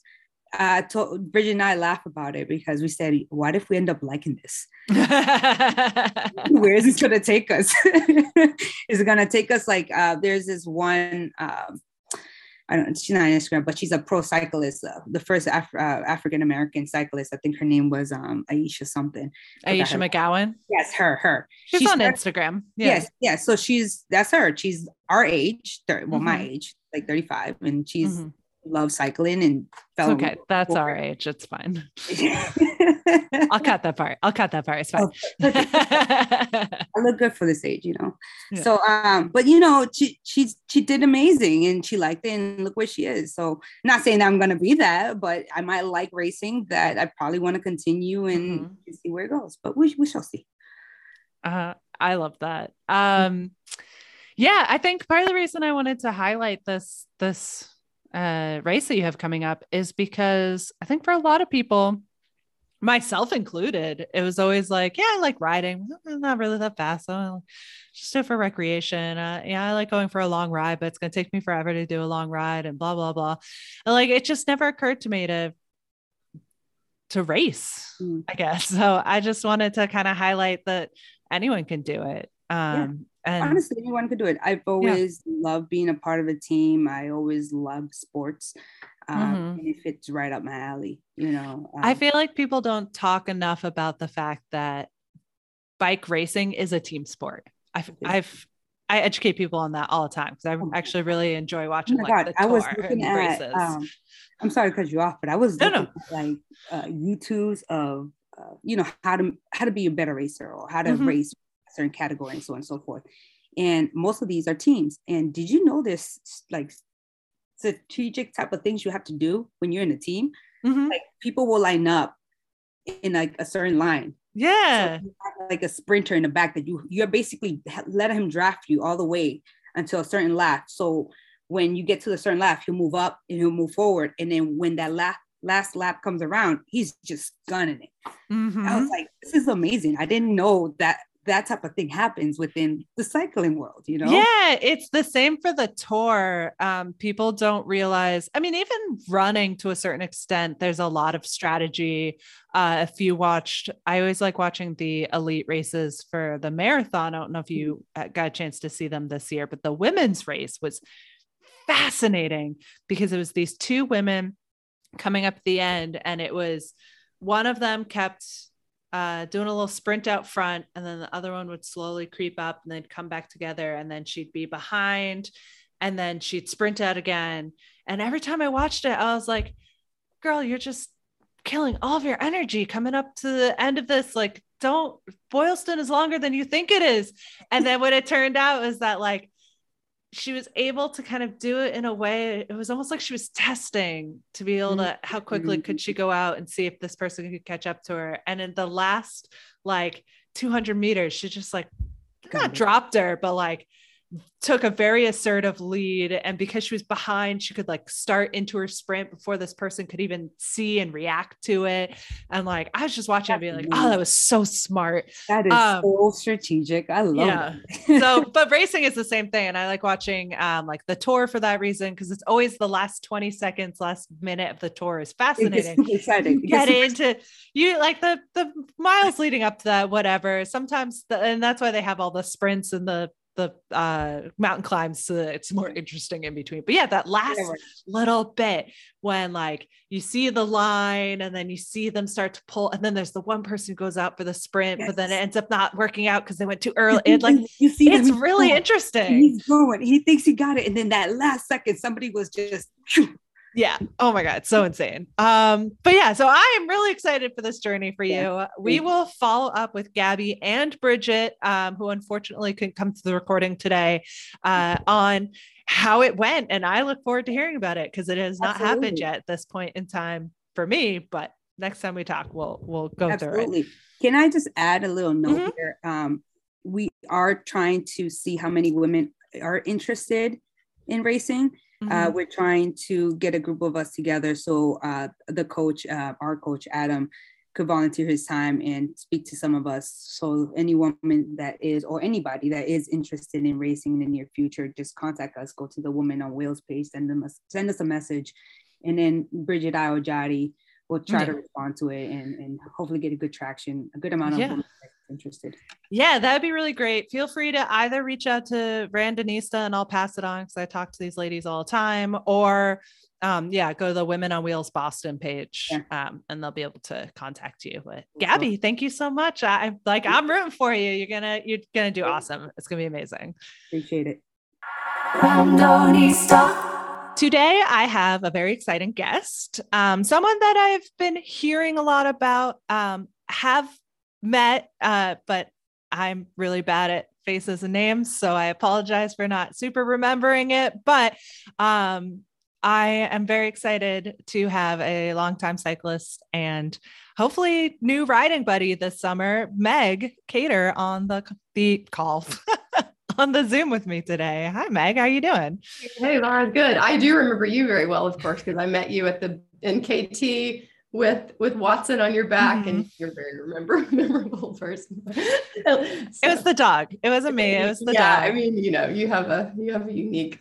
Uh, to, Bridget and I laugh about it because we said, "What if we end up liking this? Where is this going to take us? is it going to take us like uh, there's this one um, I don't she's not on Instagram, but she's a pro cyclist, uh, the first Af- uh, African American cyclist. I think her name was um, Ayesha something. Ayesha her- McGowan. Yes, her, her. She's She on started- Instagram. Yeah. Yes, yes. So she's that's her. She's our age, thir- well, my Mhm. age, like 35, and she's Mhm. Loves cycling and fell okay. That's our age. It's fine. I'll cut that part. I'll cut that part. It's fine. I look good for this age, you know. Yeah. So, um, but you know, she she she did amazing, and she liked it, and look where she is. So, not saying that I'm gonna be that, but I might like racing. That I probably want to continue and Mhm. see where it goes. But we we shall see. Uh, I love that. Um, yeah, I think part of the reason I wanted to highlight this this uh, race that you have coming up is because I think for a lot of people, myself included, it was always like, yeah, I like riding, I'm not really that fast, so just do it for recreation. Uh, yeah, I like going for a long ride, but it's gonna take me forever to do a long ride, and blah blah blah. And, like it just never occurred to me to to race Mm. I guess. So I just wanted to kind of highlight that anyone can do it. Um, and Honestly, anyone could do it. I've always loved being a part of a team. I always love sports. Um, Mhm. and it fits right up my alley, you know. I Um, feel like people don't talk enough about the fact that bike racing is a team sport. I've. I've, I educate people on that all the time because I Oh actually really enjoy Oh watching my like god, the I was looking at. races. Um, I'm sorry to cut you off, but I was No, no. at like uh, YouTube's of uh, you know how to how to be a better racer or how to Mhm. race certain category and so on and so forth. And most of these are teams. And did you know this like strategic type of things you have to do when you're in a team? Mhm. Like people will line up in like a certain line. Yeah. So you have like a sprinter in the back that you you're basically let him draft you all the way until a certain lap. So when you get to the certain lap, he'll move up and he'll move forward. And then when that lap last lap comes around, he's just gunning it. I Mhm. was like, this is amazing. I didn't know that that type of thing happens within the cycling world, you know? Yeah, it's the same for the tour. Um, people don't realize, I mean, even running to a certain extent, there's a lot of strategy. Uh, if you watched, I always like watching the elite races for the marathon. I don't know if you uh, got a chance to see them this year, but the women's race was fascinating because it was these two women coming up at the end, and it was one of them kept uh, doing a little sprint out front, and then the other one would slowly creep up and they'd come back together, and then she'd be behind, and then she'd sprint out again. And every time I watched it, I was like, girl, you're just killing all of your energy coming up to the end of this. Like, don't, Boylston is longer than you think it is. And then what it turned out was that, like, she was able to kind of do it in a way it was almost like she was testing to be able to how quickly could she mm-hmm. go out and see if this person could catch up to her. And in the last like 200 meters she just like not dropped her but like took a very assertive lead and because she was behind she could like start into her sprint before this person could even see and react to it and like i was just watching and being like oh that was so smart That is Um, so strategic. I love yeah. that. so but racing is the same thing and i like watching um like the tour for that reason because it's always the last 20 seconds last minute of the tour is fascinating exciting. get into you like the the miles leading up to that whatever sometimes the, and that's why they have all the sprints and the the uh mountain climbs so that it's more interesting in between but yeah that last Whatever. little bit when like you see the line and then you see them start to pull and then there's the one person who goes out for the sprint but then it ends up not working out because they went too early it like you see it's really going, interesting He's going. He thinks he got it, and then that last second, somebody was just. Yeah. Oh my god. So insane. Um but yeah so i am really excited for this journey for you. Yeah, we will follow up with gabby and bridget um who unfortunately couldn't come to the recording today uh on how it went. And i look forward to hearing about it because it has not happened yet at this point in time for me but next time we talk we'll we'll go through it. Absolutely. Can I just add a little note Mhm. here? Um, we are trying to see how many women are interested in racing. Uh, Mhm. we're trying to get a group of us together so uh, the coach, uh, our coach Adam, could volunteer his time and speak to some of us. So any woman that is, or anybody that is interested in racing in the near future, just contact us. Go to the Women on Wheels page, send them a, send us a message, and then Bridget Iojadi will try to respond to it and, and hopefully get a good traction, a good amount of Yeah. women interested. Yeah, that'd be really great. Feel free to either reach out to Randonista and I'll pass it on because I talk to these ladies all the time, or um, yeah, go to the Women on Wheels Boston page Yeah. um, and they'll be able to contact you. But Cool. Gabby, thank you so much. I I'm like I'm rooting for you. You're gonna you're gonna do awesome. It's gonna be amazing. Appreciate it. Randonista. Today, I have a very exciting guest, um, someone that I've been hearing a lot about, um, have met, uh, but I'm really bad at faces and names, so I apologize for not super remembering it. But um, I am very excited to have a longtime cyclist and hopefully new riding buddy this summer, Meg Cater, on the the call. on the Zoom with me today. Hi, Meg. How you doing? Hey, Laura, good. I do remember you very well, of course, because I met you at the NKT with with Watson on your back, and you're a very remember memorable person. It was the dog. It wasn't me. It was the yeah. dog. I mean, you know, you have a you have a unique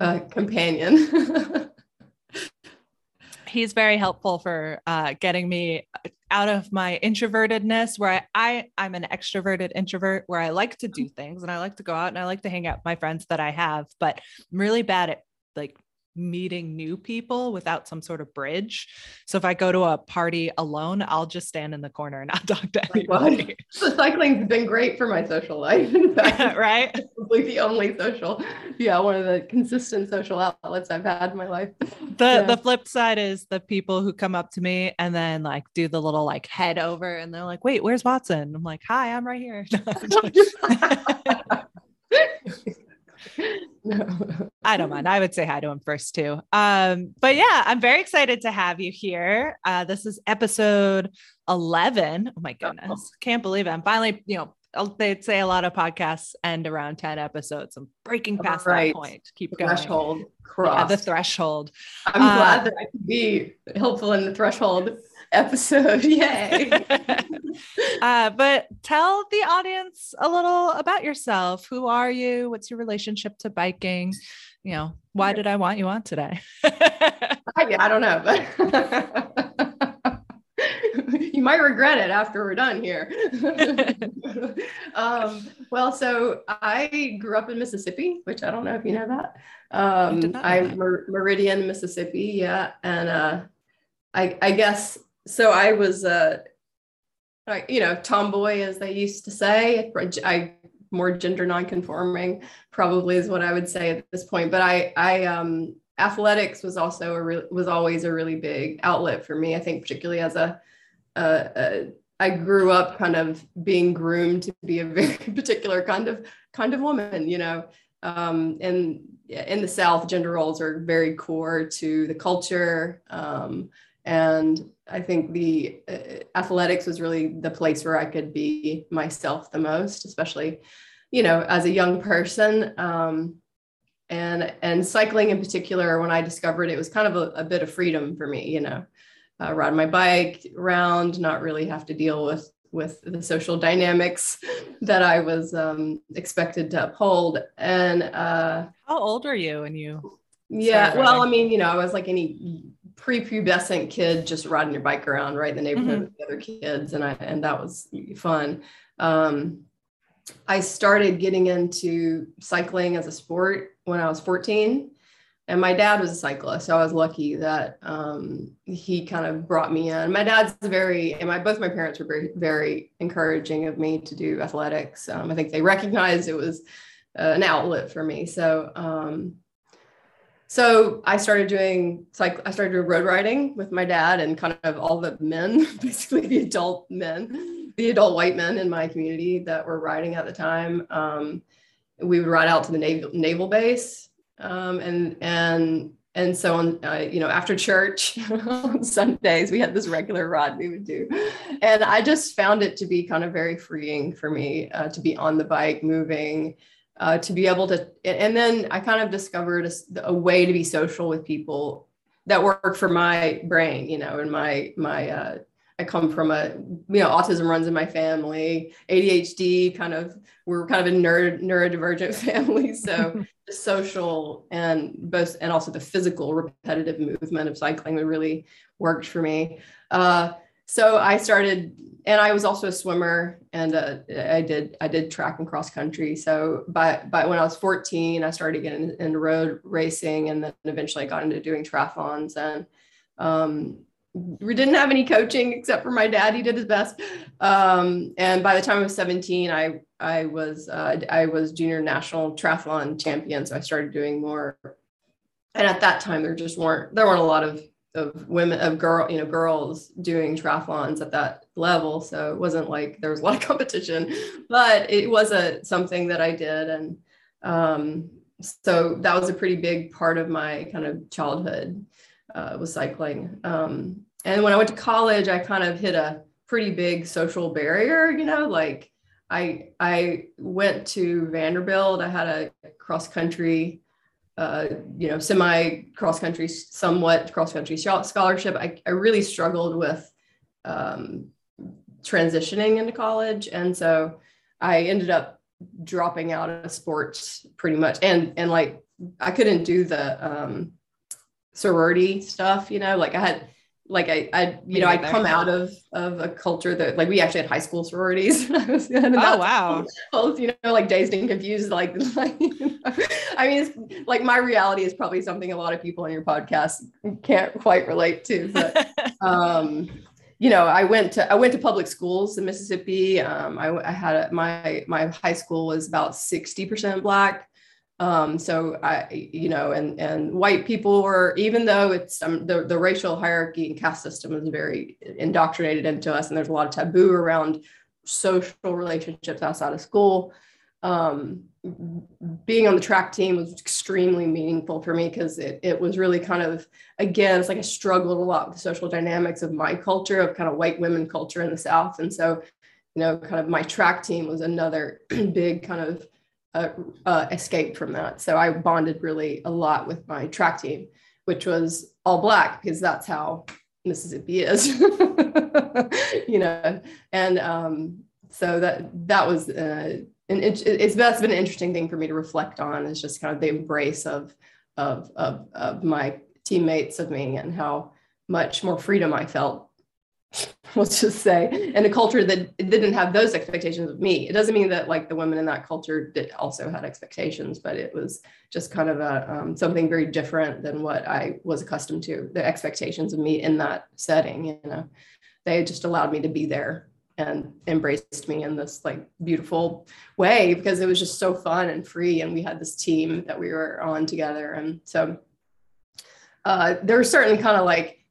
uh, companion. he's very helpful for uh, getting me out of my introvertedness where I, I i'm an extroverted introvert where i like to do things and i like to go out and i like to hang out with my friends that i have but i'm really bad at like meeting new people without some sort of bridge. So if i go to a party alone i'll just stand in the corner and not talk to oh anybody. So cycling's been great for my social life. In fact, right? it's probably the only social, yeah, one of the consistent social outlets I've had in my life. the Yeah. the flip side is the people who come up to me and then like do the little like head over and they're like wait where's watson? I'm like hi i'm right here no. I don't mind. I would say hi to him first too. Um, but yeah, I'm very excited to have you here. Uh, this is episode 11. Oh my goodness. Can't believe it. I'm finally, you know, they'd say a lot of podcasts end around 10 episodes. I'm breaking past Right. that point. Keep going. Threshold Yeah, the threshold. I'm uh, glad that I could be helpful in the threshold episode. Yay. uh, but tell the audience a little about yourself. Who are you? What's your relationship to biking? You know, why did I want you on today? I, I don't know, but you might regret it after we're done here. um, well, so I grew up in Mississippi, which I don't know if you know that. Um, I'm. Mer- Meridian, Mississippi. Yeah. And uh, I, I guess so. I was, uh, like, you know, tomboy, as they used to say. I more gender nonconforming probably is what I would say at this point. But I, I, um, athletics was also a real was always a really big outlet for me. I think particularly as a, uh, uh, I grew up kind of being groomed to be a very particular kind of kind of woman, you know. Um, and in the South, gender roles are very core to the culture. Um, and I think the uh, athletics was really the place where I could be myself the most, especially, you know, as a young person. Um, and and cycling in particular, when I discovered it was kind of a, a bit of freedom for me, you know, uh, ride my bike around, not really have to deal with with the social dynamics that I was um, expected to uphold. And uh, How old are you And you yeah, well, I mean, you know, I was like any prepubescent kid just riding your bike around right in the neighborhood Mhm. with the other kids and I and that was fun. Um, I started getting into cycling as a sport when I was 14 and my dad was a cyclist so I was lucky that um, he kind of brought me in. My dad's very and my both my parents were very very encouraging of me to do athletics. Um, I think they recognized it was uh, an outlet for me. So um, so I started doing like I started doing road riding with my dad and kind of all the men, basically the adult men, the adult white men in my community that were riding at the time. Um, we would ride out to the naval naval base, um, and and and so on. Uh, you know, after church on Sundays, we had this regular ride we would do, and I just found it to be kind of very freeing for me uh, to be on the bike, moving uh, to be able to and then i kind of discovered a way to be social with people that work for my brain you know and my my uh, i come from a you know autism runs in my family adhd kind of we're kind of a nerd neurodivergent family so the social and both and also the physical repetitive movement of cycling really worked for me. Uh, so I started, and I was also a swimmer, and uh, I did I did track and cross country. So by by when I was 14, I started getting into road racing, and then eventually I got into doing triathlons. And um, we didn't have any coaching except for my dad; he did his best. Um, and by the time I was 17, I I was uh, I was junior national triathlon champion. So I started doing more. And at that time, there just weren't there weren't a lot of of women of girl you know girls doing triathlons at that level. So it wasn't like there was a lot of competition but it was a something that i did. And um, so that was a pretty big part of my kind of childhood uh, was cycling. Um, and when i went to college i kind of hit a pretty big social barrier you know like i i went to vanderbilt. I had a cross country uh, you know, semi cross country, somewhat cross country scholarship. I, I really struggled with um, transitioning into college. And so I ended up dropping out of sports pretty much. And, and like, I couldn't do the, um, sorority stuff, you know, like I had like I, I you know, I come out of of a culture that like we actually had high school sororities. was- Oh wow. both, you know, like dazed and confused. Like, like I mean, it's like my reality is probably something a lot of people on your podcast can't quite relate to. But um, you know, I went to I went to public schools in Mississippi. Um, I, I had a, my my high school was about sixty percent black. Um, so I, you know, and and white people were, even though it's um, the the racial hierarchy and caste system is very indoctrinated into us, and there's a lot of taboo around social relationships outside of school. Um, being on the track team was extremely meaningful for me because it, it was really kind of again it's like i struggled a lot with the social dynamics of my culture of kind of white women culture in the south and so you know kind of my track team was another big kind of uh, uh, escape from that so i bonded really a lot with my track team which was all black because that's how mississippi is you know and um, so that that was uh, and it, it's that's been an interesting thing for me to reflect on is just kind of the embrace of of of, of my teammates of me and how much more freedom I felt. Let's just say, in a culture that didn't have those expectations of me. It doesn't mean that like the women in that culture did also had expectations, but it was just kind of a um, something very different than what I was accustomed to. The expectations of me in that setting, you know, they just allowed me to be there and embraced me in this like beautiful way because it was just so fun and free and we had this team that we were on together and so uh, there are certainly kind of like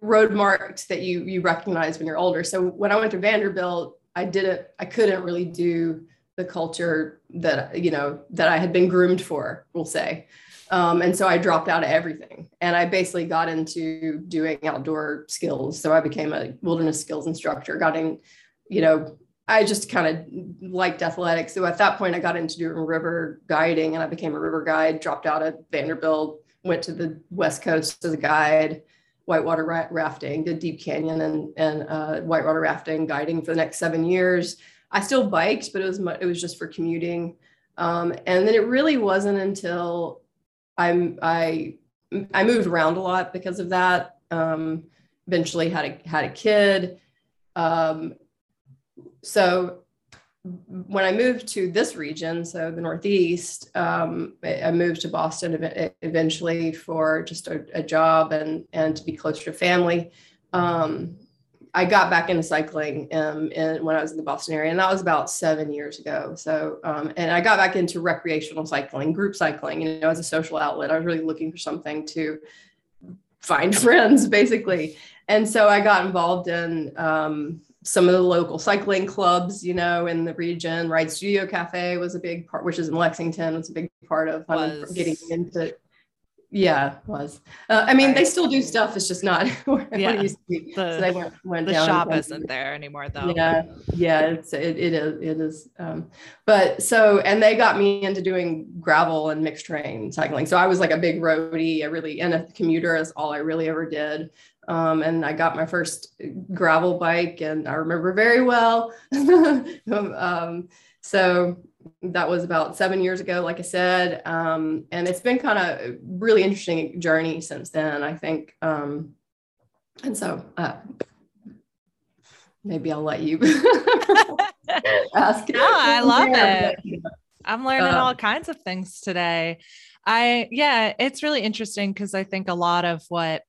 road marks that you you recognize when you're older so when i went to vanderbilt i didn't i couldn't really do the culture that you know that i had been groomed for we'll say um, and so I dropped out of everything. And I basically got into doing outdoor skills. So I became a wilderness skills instructor, got in, you know, I just kind of liked athletics. So at that point, I got into doing river guiding and I became a river guide, dropped out of Vanderbilt, went to the West Coast as a guide, whitewater ra- rafting, did deep canyon and, and uh, whitewater rafting guiding for the next seven years. I still biked, but it was, it was just for commuting. Um, and then it really wasn't until I'm I I moved around a lot because of that. Um, eventually had a had a kid. Um, so when I moved to this region, so the Northeast, um, I moved to Boston eventually for just a, a job and and to be closer to family. Um, I got back into cycling um, in, when I was in the Boston area, and that was about seven years ago. So, um, and I got back into recreational cycling, group cycling, you know, as a social outlet. I was really looking for something to find friends, basically. And so I got involved in um, some of the local cycling clubs, you know, in the region. Ride Studio Cafe was a big part, which is in Lexington. Was a big part of Was. getting into. Yeah, was. Uh, I mean, they still do stuff. It's just not what Yeah. it used to be. The- so they went went the down. shop isn't there anymore though. yeah yeah it's it, it is it is um but so and they got me into doing gravel and mixed terrain cycling so i was like a big roadie i really and a commuter is all i really ever did um, and I got my first gravel bike, and I remember very well. um, so that was about seven years ago, like I said, um, and it's been kind of really interesting journey since then. I think, um, and so uh, maybe I'll let you ask. No, I love it. I'm learning all kinds of things today. I yeah, it's really interesting because I think a lot of what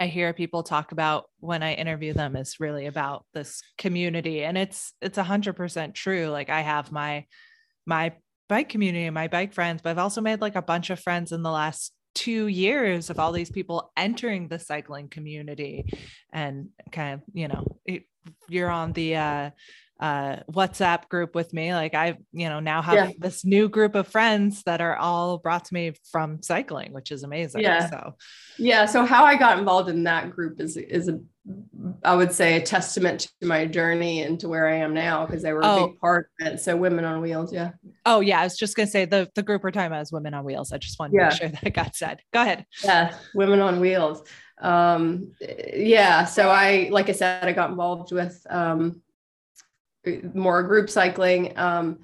I hear people talk about when I interview them is really about this community and it's it's a hundred percent true. Like I have my my bike community and my bike friends, but I've also made like a bunch of friends in the last two years of all these people entering the cycling community and kind of, you know, it, you're on the uh uh WhatsApp group with me. Like I, you know, now have Yeah. this new group of friends that are all brought to me from cycling, which is amazing. Yeah. So Yeah. So how I got involved in that group is is a I would say a testament to my journey and to where I am now because they were a Oh. big part of it. So women on wheels, yeah. oh yeah, I was just gonna say the the group we're talking about is women on wheels. I just wanted Yeah. to make sure that got said. Go ahead. Yeah, women on wheels. Um, yeah, so I, like I said, I got involved with um, more group cycling, um,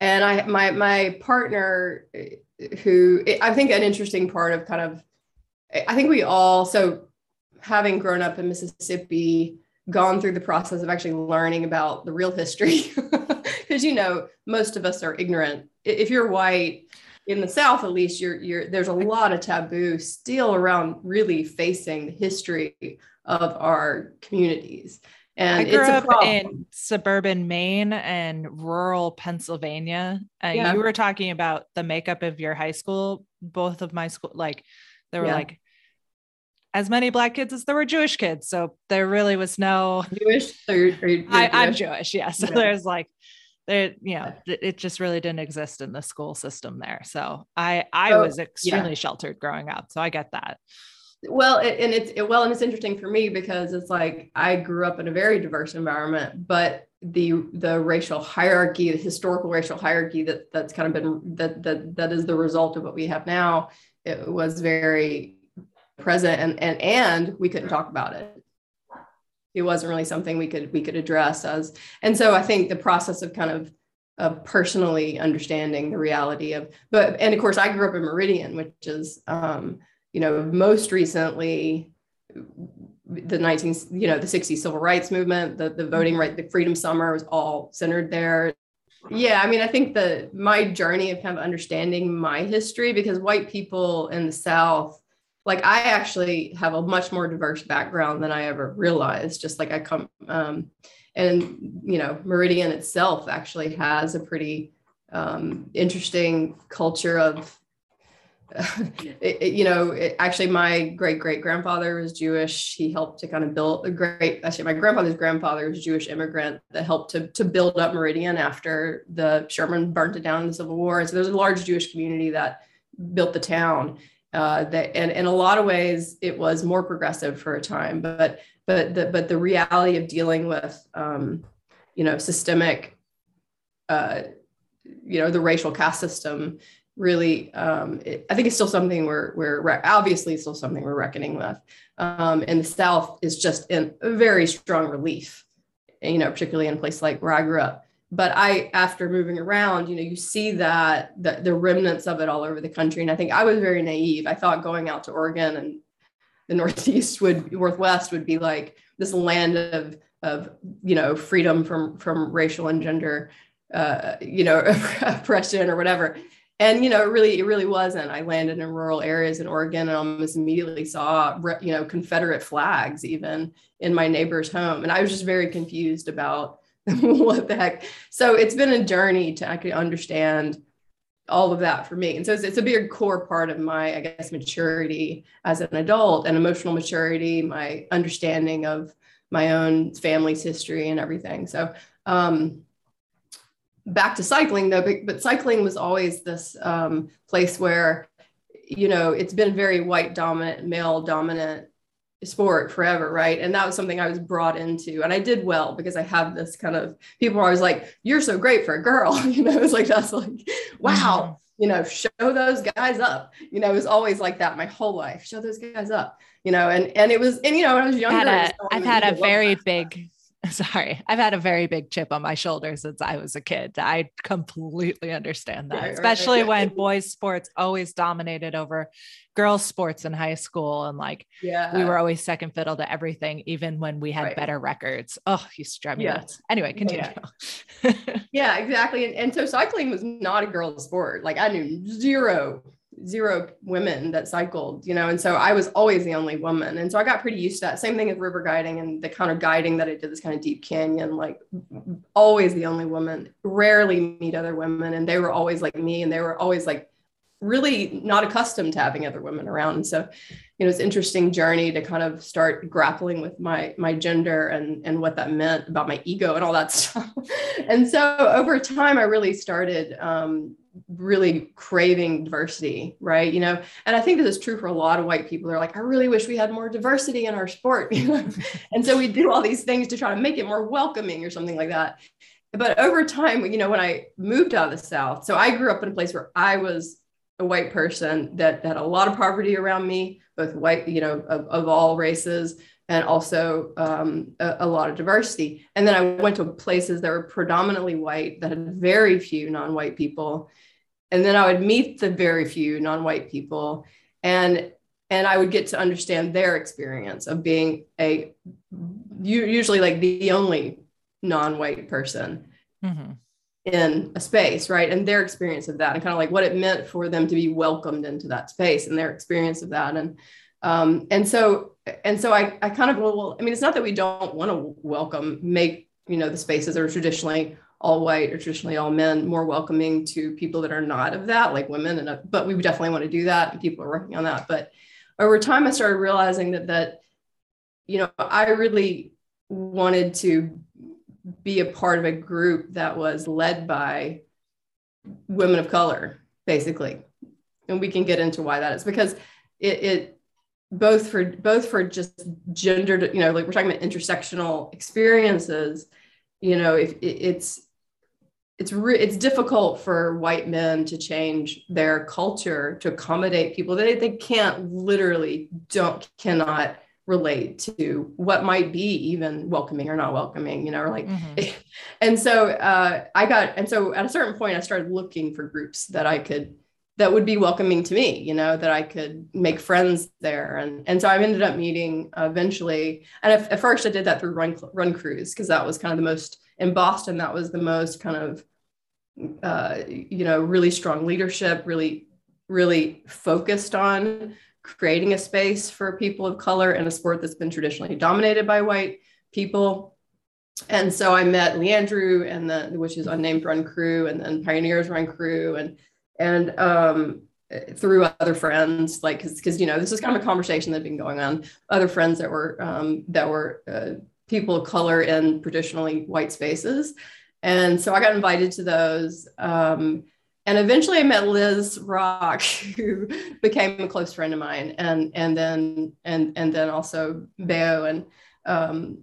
and I, my my partner, who I think an interesting part of kind of I think we all so having grown up in Mississippi, gone through the process of actually learning about the real history, because you know most of us are ignorant. If you're white in the South, at least you're you're there's a lot of taboo still around really facing the history of our communities. And I grew up in suburban Maine and rural Pennsylvania. Uh, Yeah. You were talking about the makeup of your high school. Both of my school, like, there were Yeah. like as many black kids as there were Jewish kids. So there really was no. Jewish. So you're, I, I'm Jewish? Yeah. So Yeah. there's like, there, you know, it just really didn't exist in the school system there. So I, I So, was extremely sheltered growing up. So I get that. Well and it's it, well and it's interesting for me because it's like i grew up in a very diverse environment but the the racial hierarchy the historical racial hierarchy that that's kind of been that that that is the result of what we have now it was very present and and and we couldn't talk about it. It wasn't really something we could we could address as and so i think the process of kind of of personally understanding the reality of but and of course i grew up in meridian which is um you know most recently the 19 you know the 60s civil rights movement the, the voting right the freedom summer was all centered there. Yeah i mean i think the my journey of kind of understanding my history because white people in the south like i actually have a much more diverse background than i ever realized just like i come um, and you know meridian itself actually has a pretty um, interesting culture of it, it- you know, it, actually, my great great grandfather was Jewish. He helped to kind of build a great. Actually, my grandfather's grandfather was Jewish immigrant that helped to to build up Meridian after the Sherman burnt it down in the Civil War. So there's a large Jewish community that built the town. Uh, that and in a lot of ways, it was more progressive for a time, but but the but the reality of dealing with um, you know systemic, uh, you know, the racial caste system really um, it, i think it's still something we're we're re- obviously still something we're reckoning with. Um, and the south is just in a very strong relief you know particularly in a place like where i grew up. But i after moving around you know you see that the, the remnants of it all over the country. And i think i was very naive. I thought going out to oregon and the northeast would northwest would be like this land of of you know freedom from from racial and gender uh, you know oppression or whatever and you know it really it really wasn't i landed in rural areas in oregon and almost immediately saw you know confederate flags even in my neighbor's home and i was just very confused about what the heck. So it's been a journey to actually understand all of that for me. And so it's, it's a big core part of my i guess maturity as an adult and emotional maturity my understanding of my own family's history and everything. So um back to cycling though but, but cycling was always this um, place where you know it's been very white dominant male dominant sport forever right? And that was something i was brought into and i did well because i have this kind of people are always like you're so great for a girl you know it's like that's like wow you know show those guys up you know it was always like that my whole life show those guys up you know and and it was and you know when i was I've younger had it a, was I've had a very big sorry i've had a very big chip on my shoulder since i was a kid i completely understand that especially right. when boys sports always dominated over girls sports in high school and like yeah we were always second fiddle to everything even when we had Right. better records oh you drive me Yeah. nuts anyway oh, continue Yeah, exactly. And, and so cycling was not a girl's sport. Like I knew zero, zero women that cycled, you know, and so I was always the only woman. And so I got pretty used to that. Same thing with river guiding and the kind of guiding that I did, this kind of deep canyon, like always the only woman, rarely meet other women. And they were always like me and they were always like really not accustomed to having other women around. And so, you know, it's interesting journey to kind of start grappling with my my gender and and what that meant about my ego and all that stuff. and so over time, I really started um, really craving diversity, right? You know, and I think this is true for a lot of white people. They're like, I really wish we had more diversity in our sport, and so we do all these things to try to make it more welcoming or something like that. But over time, you know, when I moved out of the South, so I grew up in a place where I was a white person that, had a lot of poverty around me, both white, you know, of, of all races, and also um, a, a, lot of diversity. And then I went to places that were predominantly white that had very few non-white people. And then I would meet the very few non-white people. And and I would get to understand their experience of being a usually like the only non-white person Mhm. In a space, right? And their experience of that, and kind of like what it meant for them to be welcomed into that space, and their experience of that, and um, and so and so I I kind of well, I mean, it's not that we don't want to welcome, make you know the spaces that are traditionally all white or traditionally all men more welcoming to people that are not of that, like women, and uh, but we definitely want to do that, and people are working on that. But over time, I started realizing that that you know I really wanted to be a part of a group that was led by women of color, basically. And we can get into why that is because it, it both for both for just gendered, you know, like we're talking about intersectional experiences, you know, if it, it's it's re- it's difficult for white men to change their culture to accommodate people they, they can't literally don't cannot relate to what might be even welcoming or not welcoming you know or like Mhm. and so uh, i got and so at a certain point i started looking for groups that i could that would be welcoming to me you know that i could make friends there and and so i ended up meeting uh, eventually and at, at first i did that through run run cruise because that was kind of the most in boston that was the most kind of uh, you know really strong leadership really really focused on creating a space for people of color in a sport that's been traditionally dominated by white people. And so I met Leandrew and the which is unnamed run crew and then pioneers run crew and and um, through other friends like because you know this is kind of a conversation that had been going on. Other friends that were um, that were uh, people of color in traditionally white spaces. And so I got invited to those um, and eventually I met Liz Rock, who became a close friend of mine, and and then and and then also Bayo, and um,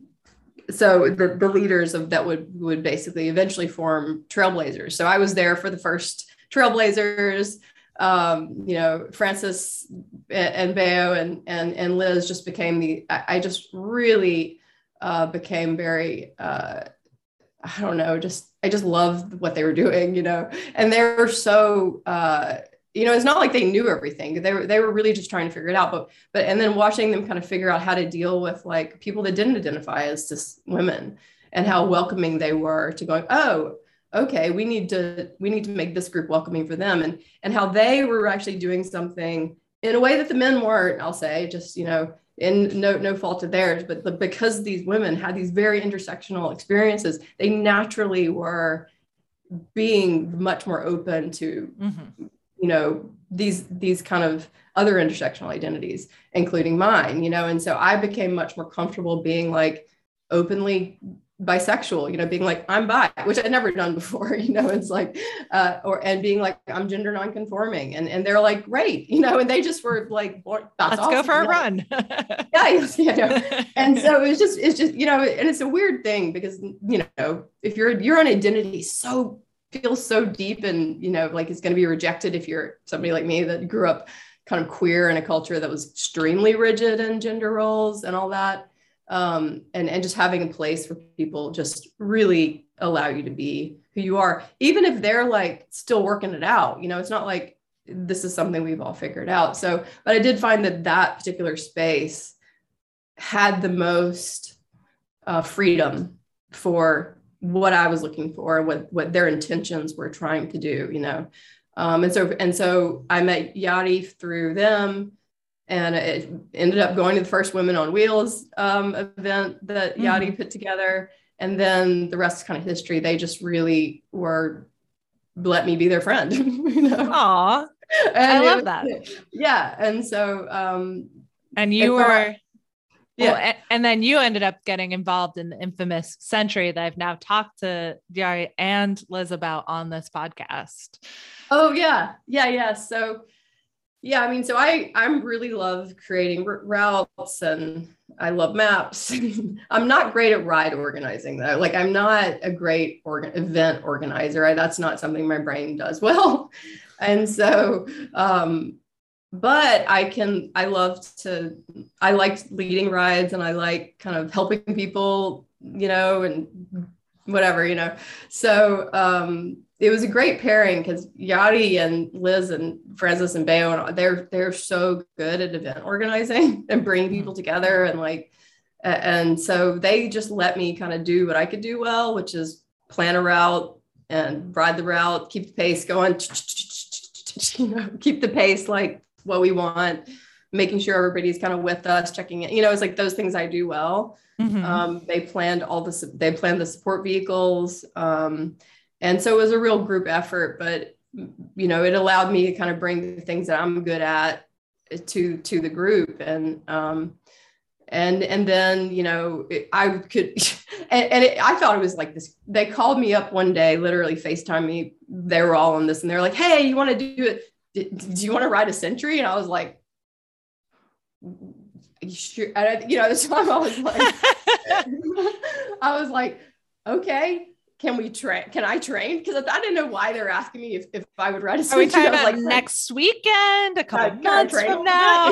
so the the leaders of that would would basically eventually form Trailblazers. So I was there for the first Trailblazers. Um, you know, Francis and, Bayo and and and Liz just became the. I, I just really uh, became very. Uh, I don't know, just I just loved what they were doing, you know, and they were so uh, you know, it's not like they knew everything. They were they were really just trying to figure it out. But but and then watching them kind of figure out how to deal with like people that didn't identify as just women and how welcoming they were to going, oh, okay, we need to we need to make this group welcoming for them and and how they were actually doing something in a way that the men weren't, I'll say, just you know, in no no fault of theirs, but the, because these women had these very intersectional experiences, they naturally were being much more open to Mhm. you know these these kind of other intersectional identities including mine you know and so i became much more comfortable being like openly bisexual you know being like i'm bi which i'd never done before you know it's like uh or and being like i'm gender nonconforming and and they're like great you know and they just were like well, that's Let's go for a run. yeah yes, yeah no. and so it's just it's just you know and it's a weird thing because you know if your your own identity so feels so deep and you know like it's going to be rejected if you're somebody like me that grew up kind of queer in a culture that was extremely rigid in gender roles and all that um, and and just having a place for people just really allow you to be who you are even if they're like still working it out you know? It's not like this is something we've all figured out. So but i did find that that particular space had the most uh, freedom for what I was looking for, what what their intentions were trying to do, you know. Um, and so and so I met Yadi through them, and it ended up going to the first Women on Wheels um, event that Yadi put together. And then the rest is kind of history. They just really were let me be their friend, you know. Aw. And it love was- that. Yeah, and so um, And you And I- were Yeah. Well, a- and then you ended up getting involved in the infamous century that I've now talked to Diari and Liz about on this podcast. Oh yeah, yeah, yeah. So yeah, I mean, so I I'm really love creating routes and I love maps. I'm not great at ride organizing though. Like I'm not a great organ- event organizer. I, that's not something my brain does well. And so, um, but I can. I love to. I like leading rides and I like kind of helping people, you know, and whatever, you know. So um, it was a great pairing because Yadi and Liz and Francis and Bayo and they're they're so good at event organizing and bringing people together and like and so they just let me kind of do what I could do well, which is plan a route and ride the route, keep the pace going, you know, keep the pace like what we want, making sure everybody's kind of with us, checking it. You know, it's like those things I do well. Mhm. Um, they planned all the they planned the support vehicles, um, and so it was a real group effort. But you know, it allowed me to kind of bring the things that I'm good at to to the group, and um, and and then you know it, I could, and, and it, I thought it was like this. They called me up one day, literally Facetime me. They were all on this, and they're like, "Hey, you want to do it? Do, do you want to ride a century?" And I was like. "You Sure, and I, you know, this time I was like, I was like, okay, can we train? Can I train? Because I didn't know why they're asking me if, if I would ride a Are we talking about like, next weekend, a couple months from now?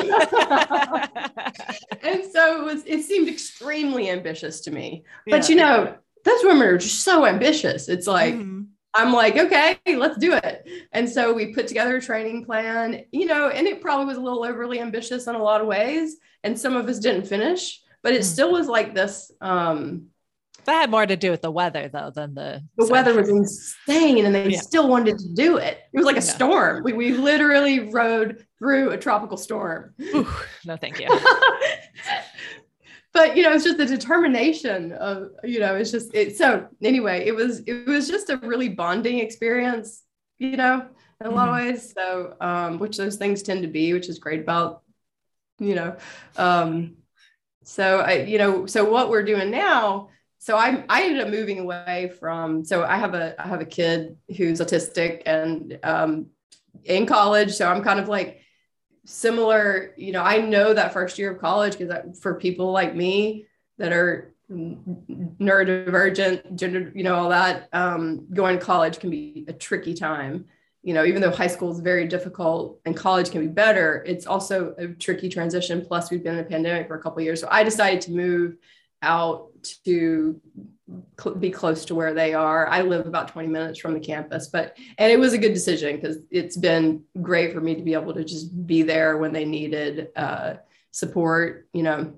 and so it was. It seemed extremely ambitious to me. But you know, those women are just so ambitious. It's like Mhm. I'm like, okay, let's do it. And so we put together a training plan. You know, and it probably was a little overly ambitious in a lot of ways, and some of us didn't finish. But it Mm. still was like this. Um, that had more to do with the weather though than the the weather was insane and they Yeah. still wanted to do it. It was like a Yeah. storm. We, we literally rode through a tropical storm. Ooh, no, thank you. but you know, it's just the determination of, you know, it's just it. So anyway, it was it was just a really bonding experience, you know, in a lot of ways. So um, which those things tend to be, which is great about, you know. Um, so I, you know, so what we're doing now so I, I ended up moving away from so i have a i have a kid who's autistic and um, in college. So i'm kind of like similar you know i know that first year of college because for people like me that are neurodivergent gender you know all that um, going to college can be a tricky time. You know even though high school is very difficult and college can be better it's also a tricky transition. Plus we've been in a pandemic for a couple years. So i decided to move out to cl- be close to where they are. I live about 20 minutes from the campus, but and it was a good decision because it's been great for me to be able to just be there when they needed uh, support. You know,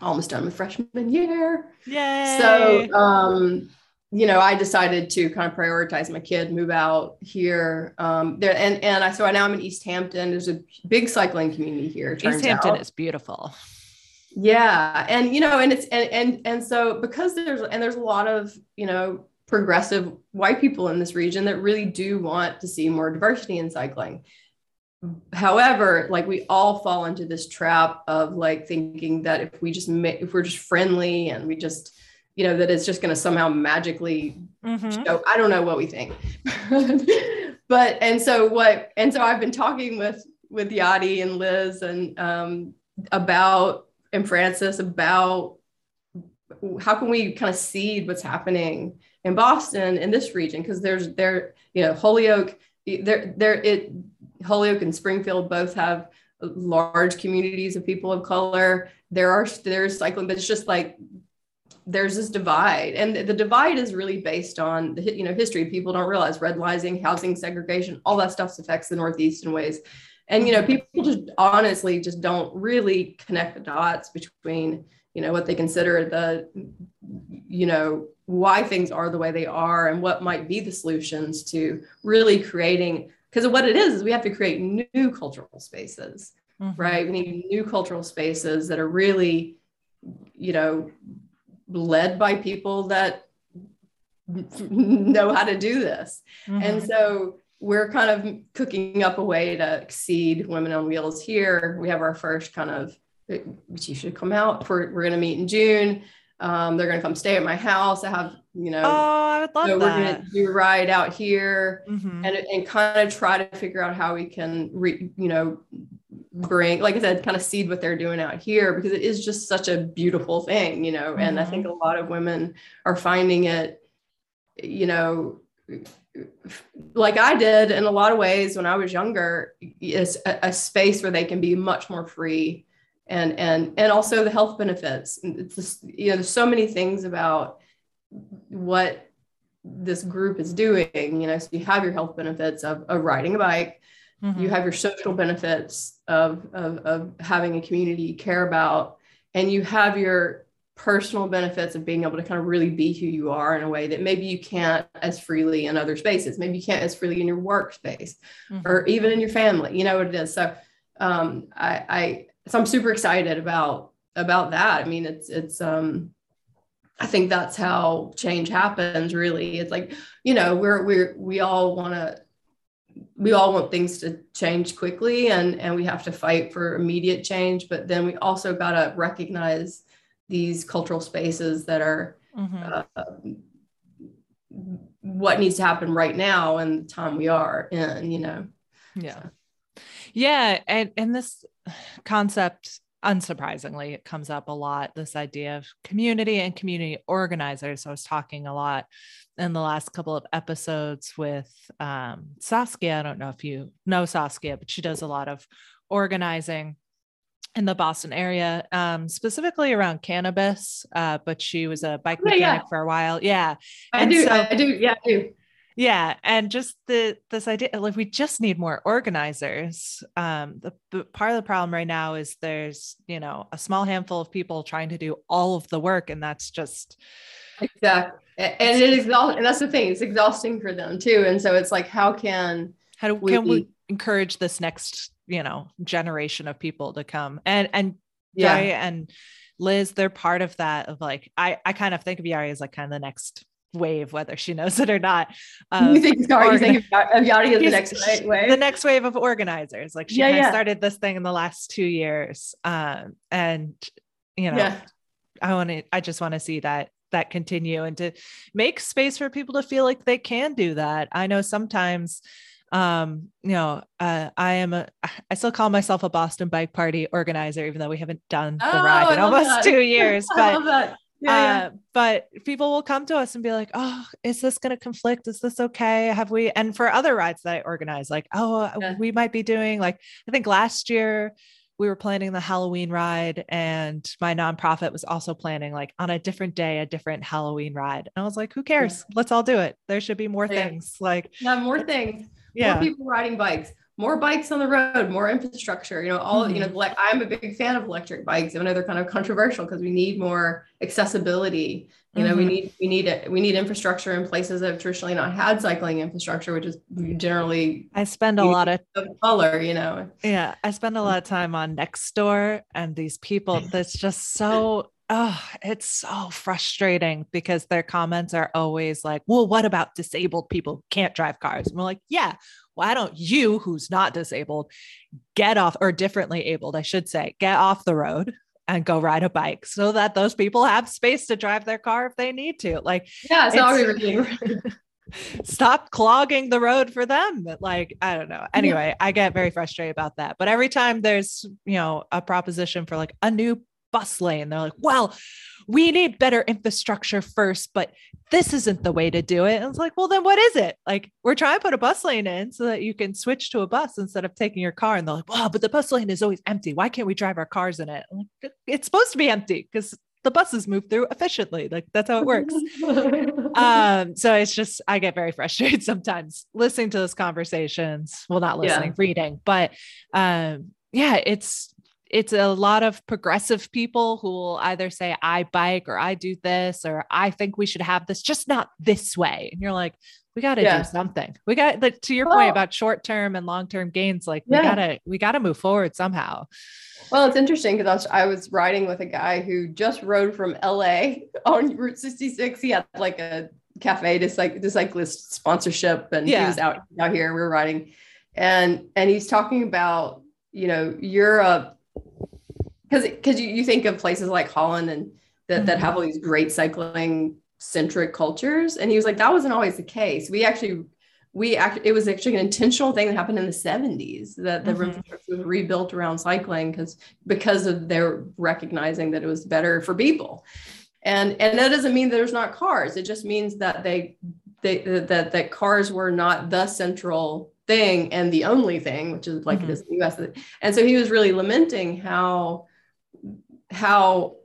almost done with freshman year, Yay. so um, you know, I decided to kind of prioritize my kid, move out here. Um, there and and I so I now I'm in East Hampton. There's a big cycling community here. turns East Hampton out. is beautiful. Yeah, and you know, and it's and and and so because there's and there's a lot of you know progressive white people in this region that really do want to see more diversity in cycling. However, like we all fall into this trap of like thinking that if we just make if we're just friendly and we just you know that it's just going to somehow magically Mhm. so I don't know what we think. but and so what and so I've been talking with with Yadi and Liz and um about and Francis about how can we kind of seed what's happening in Boston in this region? Because there's there you know Holyoke there there it Holyoke and Springfield both have large communities of people of color. There are there's cycling but it's just like there's this divide. And the divide is really based on the you know history. People don't realize redlining housing segregation all that stuff affects the northeast in ways and you know people just honestly just don't really connect the dots between you know what they consider the you know why things are the way they are and what might be the solutions to really creating because what it is is we have to create new cultural spaces Mhm. right? We need new cultural spaces that are really, you know, led by people that know how to do this. And Mhm. so we're kind of cooking up a way to exceed Women on Wheels here. We have our first kind of, which you should come out for, we're going to meet in June. Um, they're going to come stay at my house. I have, you know, oh, I would love so we're going to do a ride out here Mhm. and, and kind of try to figure out how we can re, you know bring like i said kind of seed what they're doing out here because it is just such a beautiful thing you know and i think a lot of women are finding it you know like i did in a lot of ways when i was younger is a, a space where they can be much more free and and and also the health benefits. It's just, you know there's so many things about what this group is doing you know so you have your health benefits of, of riding a bike. Mhm. you have your social benefits of, of, of having a community you care about. And you have your personal benefits of being able to kind of really be who you are in a way that maybe you can't as freely in other spaces. Maybe you can't as freely in your workspace Mhm. or even in your family. You know what it is. So um i i so i'm super excited about about that. I mean it's it's um i think that's how change happens really. It's like you know we're we're we all want to we all want things to change quickly and and we have to fight for immediate change but then we also got to recognize these cultural spaces that are Mhm. uh, what needs to happen right now and the time we are in you know Yeah. Yeah. And and this concept, unsurprisingly, it comes up a lot. This idea of community and community organizers. I was talking a lot in the last couple of episodes with um, Saskia. I don't know if you know Saskia, but she does a lot of organizing in the Boston area, um, specifically around cannabis. Uh, but she was a bike Yeah, yeah. mechanic for a while. Yeah. i And do so- i do yeah i do Yeah, and just the this idea like we just need more organizers. Um, the, the part of the problem right now is there's you know a small handful of people trying to do all of the work, and that's just exactly and it is exhausting and that's the thing it's exhausting for them too and so it's like how can how do We- can we encourage this next you know generation of people to come and and yeah Yadi and Liz, they're part of that. Of like I I kind of think of Yadi as like kind of the next wave, whether she knows it or not. Um, you think sorry you think of Yadi as the next way the next wave of organizers. Like she Yeah, yeah. started this thing in the last two years. Um, and you know, yeah I want to, I just want to see that that continue and to make space for people to feel like they can do that. I know sometimes um you know uh i am a i still call myself a boston bike party organizer even though we haven't done the Oh, ride in almost that. two years but that. Yeah, uh, but people will come to us and be like, "Oh, is this going to conflict? Is this okay? Have we?" And for other rides that I organize, like, "Oh, Yeah. we might be doing like I think last year we were planning the Halloween ride, and my nonprofit was also planning like on a different day a different Halloween ride." And I was like, "Who cares? Let's all do it. There should be more Yeah. things." Like, yeah. more things yeah, more people riding bikes more bikes on the road more infrastructure you know all you know Mm-hmm. like i'm a big fan of electric bikes i know they're kind of controversial because we need more accessibility you know we Mhm. need we need it we need infrastructure in places that have traditionally not had cycling infrastructure which is generally I spend a lot of of color you know Yeah, I spend a lot of time on Nextdoor and these people that's just so oh, it's so frustrating because their comments are always like, "Well, what about disabled people who can't drive cars?" And we're like, "Yeah, why don't you who's not disabled get off or differently abled, I should say, get off the road and go ride a bike so that those people have space to drive their car if they need to." Like yeah it's, It's- already stop clogging the road for them like i don't know anyway i get very frustrated about that but every time there's you know a proposition for like a new bus lane they're like well we need better infrastructure first but this isn't the way to do it. And it's like well then what is it? Like we're trying to put a bus lane in so that you can switch to a bus instead of taking your car. And they're like well but the bus lane is always empty. Why can't we drive our cars in it? Like, it's supposed to be empty because the buses move through efficiently. Like that's how it works. Um so it's just i get very frustrated sometimes listening to those conversations. Well not Yeah. listening reading. But um yeah it's it's a lot of progressive people who will either say i bike or i do this or i think we should have this just not this way and you're like we got to Yeah. do something we got like to your point about short term and long term gains like we gotta we gotta move forward somehow Well, it's interesting because I was, riding with a guy who just rode from LA on Route 66. He had like a cafe to like the cyclist sponsorship, and Yeah. he was out out here. We were riding, and and he's talking about you know Europe because because you, you think of places like Holland and that that Mhm. have all these great cycling centric cultures, and he was like that wasn't always the case. We actually we act, it was actually an intentional thing that happened in the 70s that the Mhm. infrastructure was rebuilt around cycling because because of their recognizing that it was better for people and and that doesn't mean there's not cars it just means that they they that that cars were not the central thing and the only thing which is like Mhm. it is in the us and so he was really lamenting how how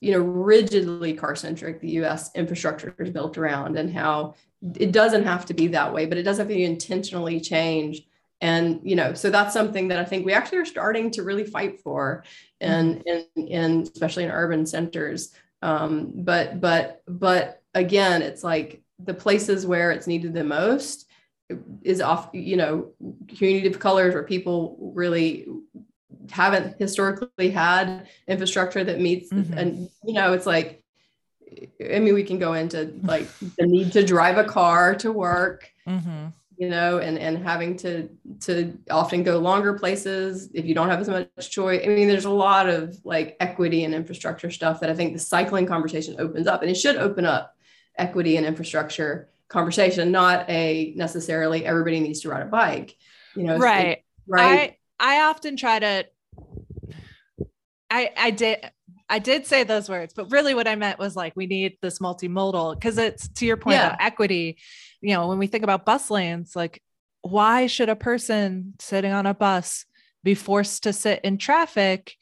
you know rigidly car centric the us infrastructure is built around and how it doesn't have to be that way but it does have to intentionally change. and you know so that's something that i think we actually are starting to really fight for and in, in especially in urban centers um, but but but again it's like the places where it's needed the most is off you know community of colors where people really haven't historically had infrastructure that meets Mhm. and you know it's like i mean we can go into like the need to drive a car to work Mhm. you know and and having to to often go longer places if you don't have as much choice i mean there's a lot of like equity and infrastructure stuff that i think the cycling conversation opens up and it should open up equity and infrastructure conversation not a necessarily everybody needs to ride a bike you know Right. right I I often try to I I did I did say those words, but really what I meant was like we need this multimodal because it's to your point Yeah. about equity. You know, when we think about bus lanes, like why should a person sitting on a bus be forced to sit in traffic?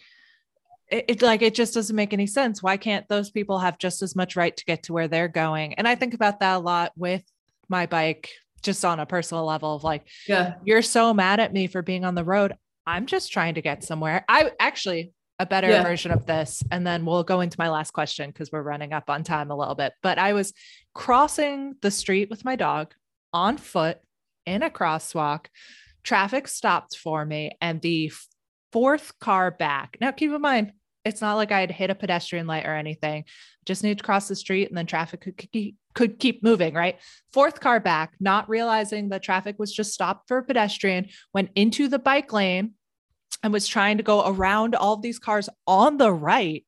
It, it like it just doesn't make any sense. Why can't those people have just as much right to get to where they're going? And I think about that a lot with my bike, just on a personal level of like yeah you're so mad at me for being on the road. I'm just trying to get somewhere. I actually a better Yeah. version of this, and then we'll go into my last question because we're running up on time a little bit. But I was crossing the street with my dog on foot in a crosswalk. Traffic stopped for me, and the fourth car back. Now, keep in mind, it's not like I had hit a pedestrian light or anything. Just need to cross the street, and then traffic could keep, could keep moving. Right, fourth car back, not realizing the traffic was just stopped for a pedestrian, went into the bike lane and was trying to go around all of these cars on the right.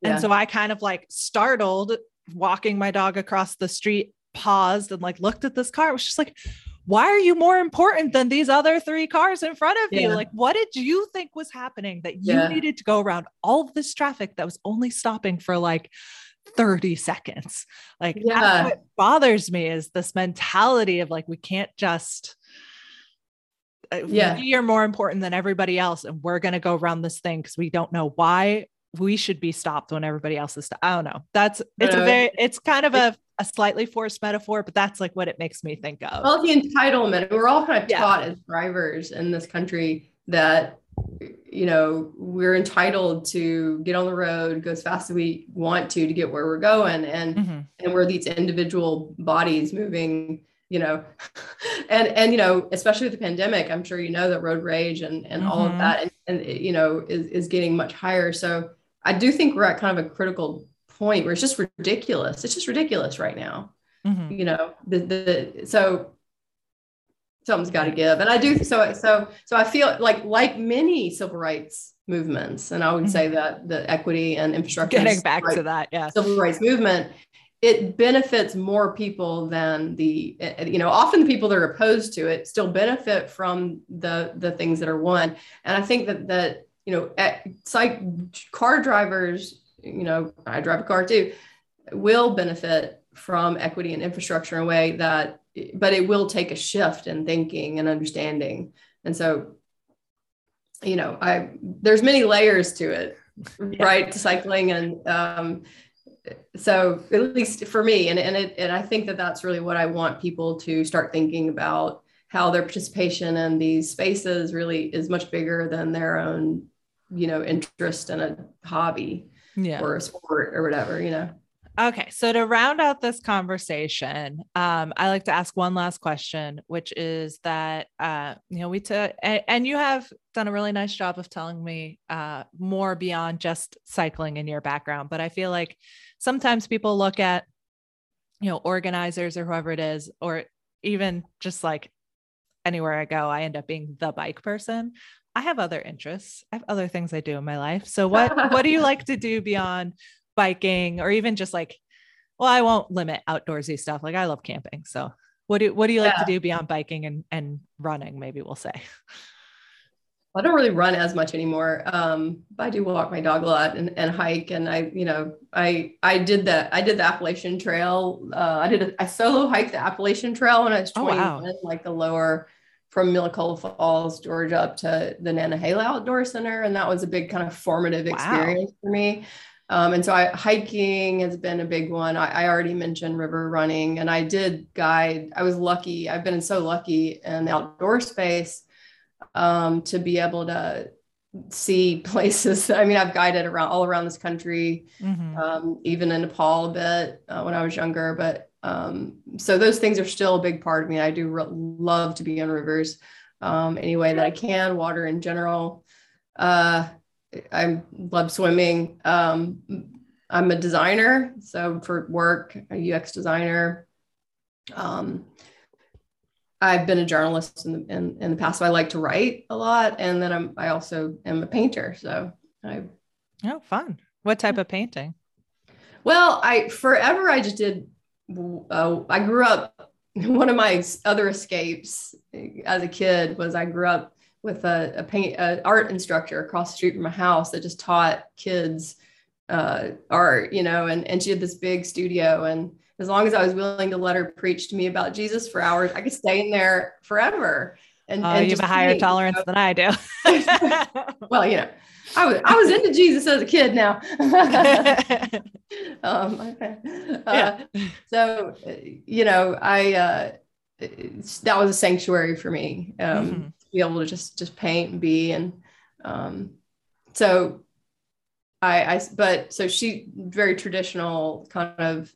Yeah. And so I kind of like startled walking my dog across the street, paused and like looked at this car. It was just like, why are you more important than these other three cars in front of you? Like, what did you think was happening that you Yeah. needed to go around all of this traffic that was only stopping for like 30 seconds? Like, Yeah. what bothers me is this mentality of like, we can't just Yeah. we are more important than everybody else and we're going to go around this thing because we don't know why we should be stopped when everybody else is sto- i don't know that's it's a very it's kind of a, a slightly forced metaphor but that's like what it makes me think of Well, the entitlement. We're all kind of Yeah. taught as drivers in this country that you know we're entitled to get on the road, go as fast as we want to to get where we're going, and Mhm. and we're these individual bodies moving. You know, and and you know, especially with the pandemic, I'm sure you know that road rage and and all of Mhm. that, and, and it, you know, is is getting much higher. So I do think we're at kind of a critical point where it's just ridiculous. It's just ridiculous right now Mhm. you know the the so something's got to give and i do so so so i feel like like many civil rights movements and i would say that the equity and infrastructure getting back right, to that yeah civil rights movement it benefits more people than the you know often the people that are opposed to it still benefit from the the things that are won. And i think that that you know it's like car drivers you know i drive a car too will benefit from equity and infrastructure in a way that but it will take a shift in thinking and understanding. And so you know i there's many layers to it right to cycling and um so at least for me and and it and i think that that's really what i want people to start thinking about how their participation in these spaces really is much bigger than their own you know interest in a hobby yeah. or a sport or whatever you know? Okay, so to round out this conversation, um, I like to ask one last question, which is that uh, you know we took and, and you have done a really nice job of telling me uh, more beyond just cycling in your background, but I feel like sometimes people look at you know organizers or whoever it is, or even just like anywhere I go, I end up being the bike person. I have other interests. I have other things I do in my life. So what what do you like to do beyond biking or even just like well i won't limit outdoorsy stuff like i love camping so what do what do you like Yeah. to do beyond biking and and running maybe we'll say I don't really run as much anymore. Um, but I do walk my dog a lot and, and hike. And I, you know, I I did that. I did the Appalachian Trail. Uh, I did a, I solo hiked the Appalachian Trail when I was Oh, 21, wow. like the lower from Amicalola Falls, Georgia, up to the Nantahala Outdoor Center, and that was a big kind of formative Wow. experience for me. Um, and so I, hiking has been a big one. I, I, already mentioned river running, and I did guide. I was lucky. I've been so lucky in the outdoor space um, to be able to see places. I mean, I've guided around all around this country, mm-hmm. um, even in Nepal a bit uh, when I was younger. But um, so those things are still a big part of me. I do re- love to be on rivers um, any way that I can, water in general. Uh, I love swimming. Um, I'm a designer, so for work, a UX designer. Um, I've been a journalist in the, in, in the past, so I like to write a lot, and then I'm I also am a painter. So I. Oh, fun! What type of painting? Well, I forever I just did. Uh, I grew up. One of my other escapes as a kid was I grew up with a, a paint a art instructor across the street from my house that just taught kids uh, art, you know, and and she had this big studio and as long as I was willing to let her preach to me about Jesus for hours, I could stay in there forever. And, oh, and you have a higher paint, tolerance you know? than I do. well, you know, I was I was into Jesus as a kid now. um, uh, So, you know, I uh, that was a sanctuary for me. Um, mm-hmm be able to just just paint and be and um, so I, I but so she very traditional kind of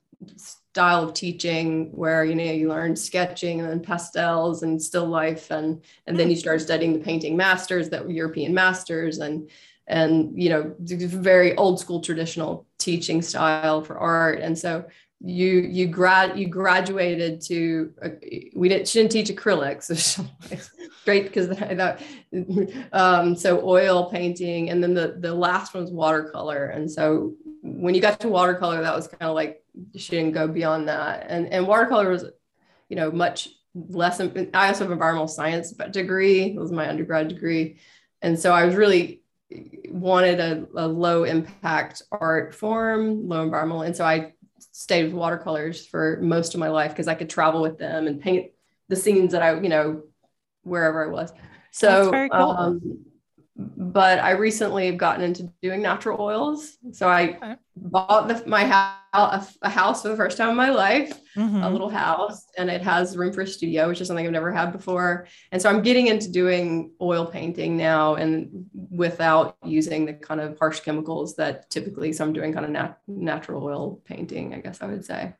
style of teaching where you know you learn sketching and then pastels and still life and and then you start studying the painting masters that were European masters and and you know very old school traditional teaching style for art. And so you you grad you graduated to uh, we didn't she didn't teach acrylics straight because that um so oil painting and then the the last one was watercolor. And so when you got to watercolor that was kind of like she didn't go beyond that and and watercolor was you know much less i also have environmental science degree it was my undergrad degree and so i was really wanted a, a low impact art form low environmental and so i stayed with watercolors for most of my life because I could travel with them and paint the scenes that I, you know, wherever I was. So, cool. um, but I recently have gotten into doing natural oils. So I okay. bought the, my house, a house for the first time in my life, mm-hmm. a little house, and it has room for a studio, which is something I've never had before. And so I'm getting into doing oil painting now, and without using the kind of harsh chemicals that typically, so I'm doing kind of nat- natural oil painting, I guess I would say.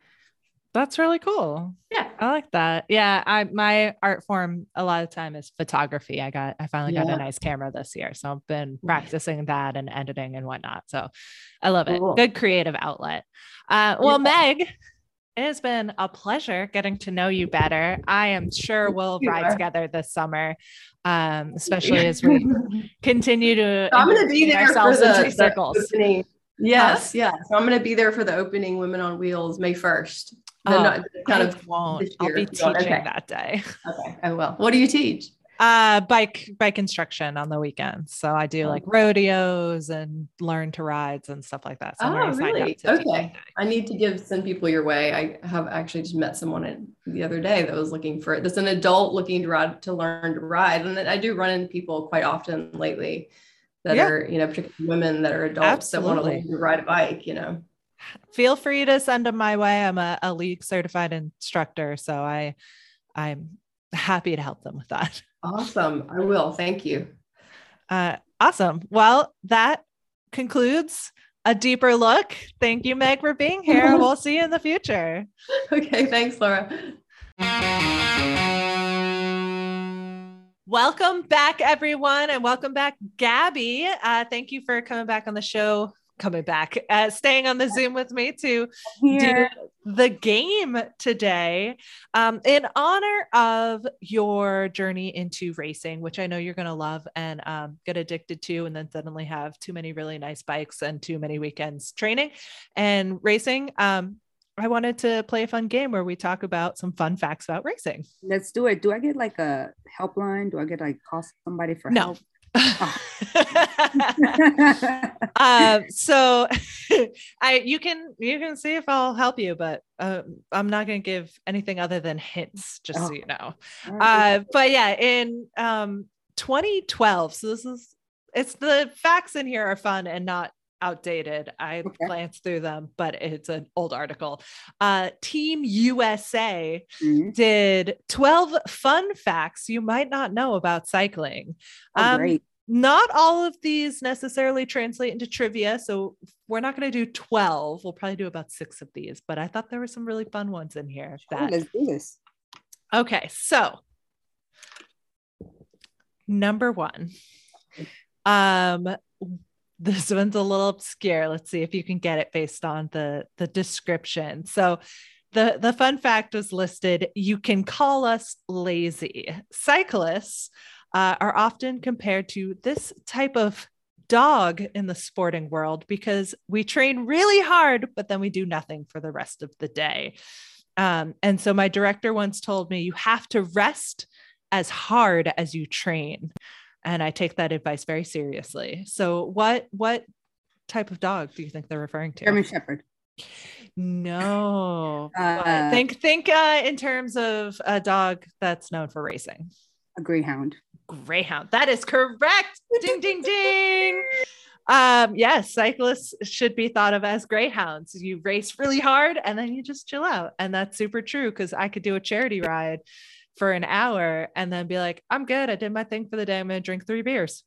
That's really cool. Yeah. I like that. Yeah. I my art form a lot of time is photography. I got I finally yeah. got a nice camera this year. So I've been practicing that and editing and whatnot. So I love it. Cool. Good creative outlet. Uh, well, yeah. Meg, it has been a pleasure getting to know you better. I am sure we'll ride together this summer, um, especially as we continue to I'm gonna be there ourselves for the, circles. The yes, huh? yes. So I'm going to be there for the opening Women on Wheels May 1st. The, oh, kind I of won't. I'll be teaching okay. that day. Okay, I will. What do you teach? Uh, bike bike instruction on the weekends. So I do like rodeos and learn to rides and stuff like that. So oh, really? Okay. I need to give send people your way. I have actually just met someone the other day that was looking for it. There's an adult looking to ride to learn to ride, and I do run into people quite often lately that yeah. are you know particularly women that are adults Absolutely. that want to ride a bike. You know feel free to send them my way. I'm a, a League certified instructor, so I I'm happy to help them with that. Awesome. I will. Thank you. Uh, awesome. Well, that concludes a deeper look. Thank you, Meg, for being here. we'll see you in the future. Okay. Thanks, Laura. Welcome back, everyone, and welcome back, Gabby. Uh, thank you for coming back on the show coming back, uh, staying on the Zoom with me to Here. do the game today. Um, in honor of your journey into racing, which I know you're going to love and um, get addicted to, and then suddenly have too many really nice bikes and too many weekends training and racing. Um, I wanted to play a fun game where we talk about some fun facts about racing. Let's do it. Do I get like a helpline? Do I get like call somebody for no. help? um, so I you can you can see if I'll help you, but uh, I'm not going to give anything other than hints, just oh. so you know. Uh, but yeah, in um, 2012, so this is it's the facts in here are fun and not outdated. I Okay. glanced through them, but it's an old article. Uh, Team USA Mhm. did 12 fun facts you might not know about cycling. Oh, Um. Not all of these necessarily translate into trivia. So we're not going to do 12. We'll probably do about six of these, but I thought there were some really fun ones in here. Sure, that- let's do this. Okay, so number one. Um this one's a little obscure. Let's see if you can get it based on the the description. So the the fun fact was listed you can call us lazy. Cyclists uh, are often compared to this type of dog in the sporting world because we train really hard but then we do nothing for the rest of the day. Um, and so my director once told me you have to rest as hard as you train. And I take that advice very seriously. So what what type of dog do you think they're referring to? German Shepherd. No. Uh, think think uh, in terms of a dog that's known for racing. A Greyhound. Greyhound. That is correct. ding ding ding. Um, yes, cyclists should be thought of as greyhounds. You race really hard and then you just chill out. And that's super true because I could do a charity ride for an hour and then be like, I'm good. I did my thing for the day. I'm gonna drink three beers.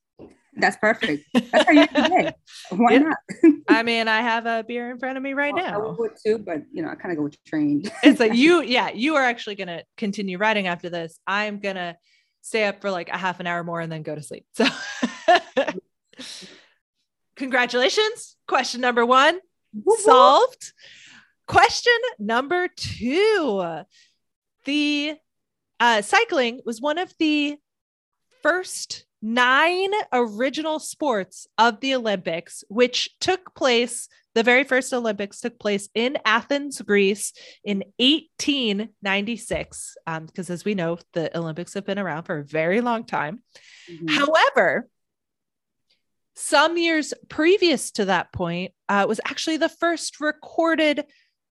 That's perfect. That's how you today. Why Yeah. not? I mean, I have a beer in front of me right Well, I now. would too, but you know, I kind of go with trained. It's like you, yeah, you are actually gonna continue riding after this. I'm gonna stay up for like a half an hour more and then go to sleep. So congratulations. Question number one solved. Question number two. The uh, cycling was one of the first nine original sports of the Olympics, which took place. The very first Olympics took place in Athens, Greece in 1896. Because as we know, the Olympics have been around for a very long time. Mhm. However, some years previous to that point uh, was actually the first recorded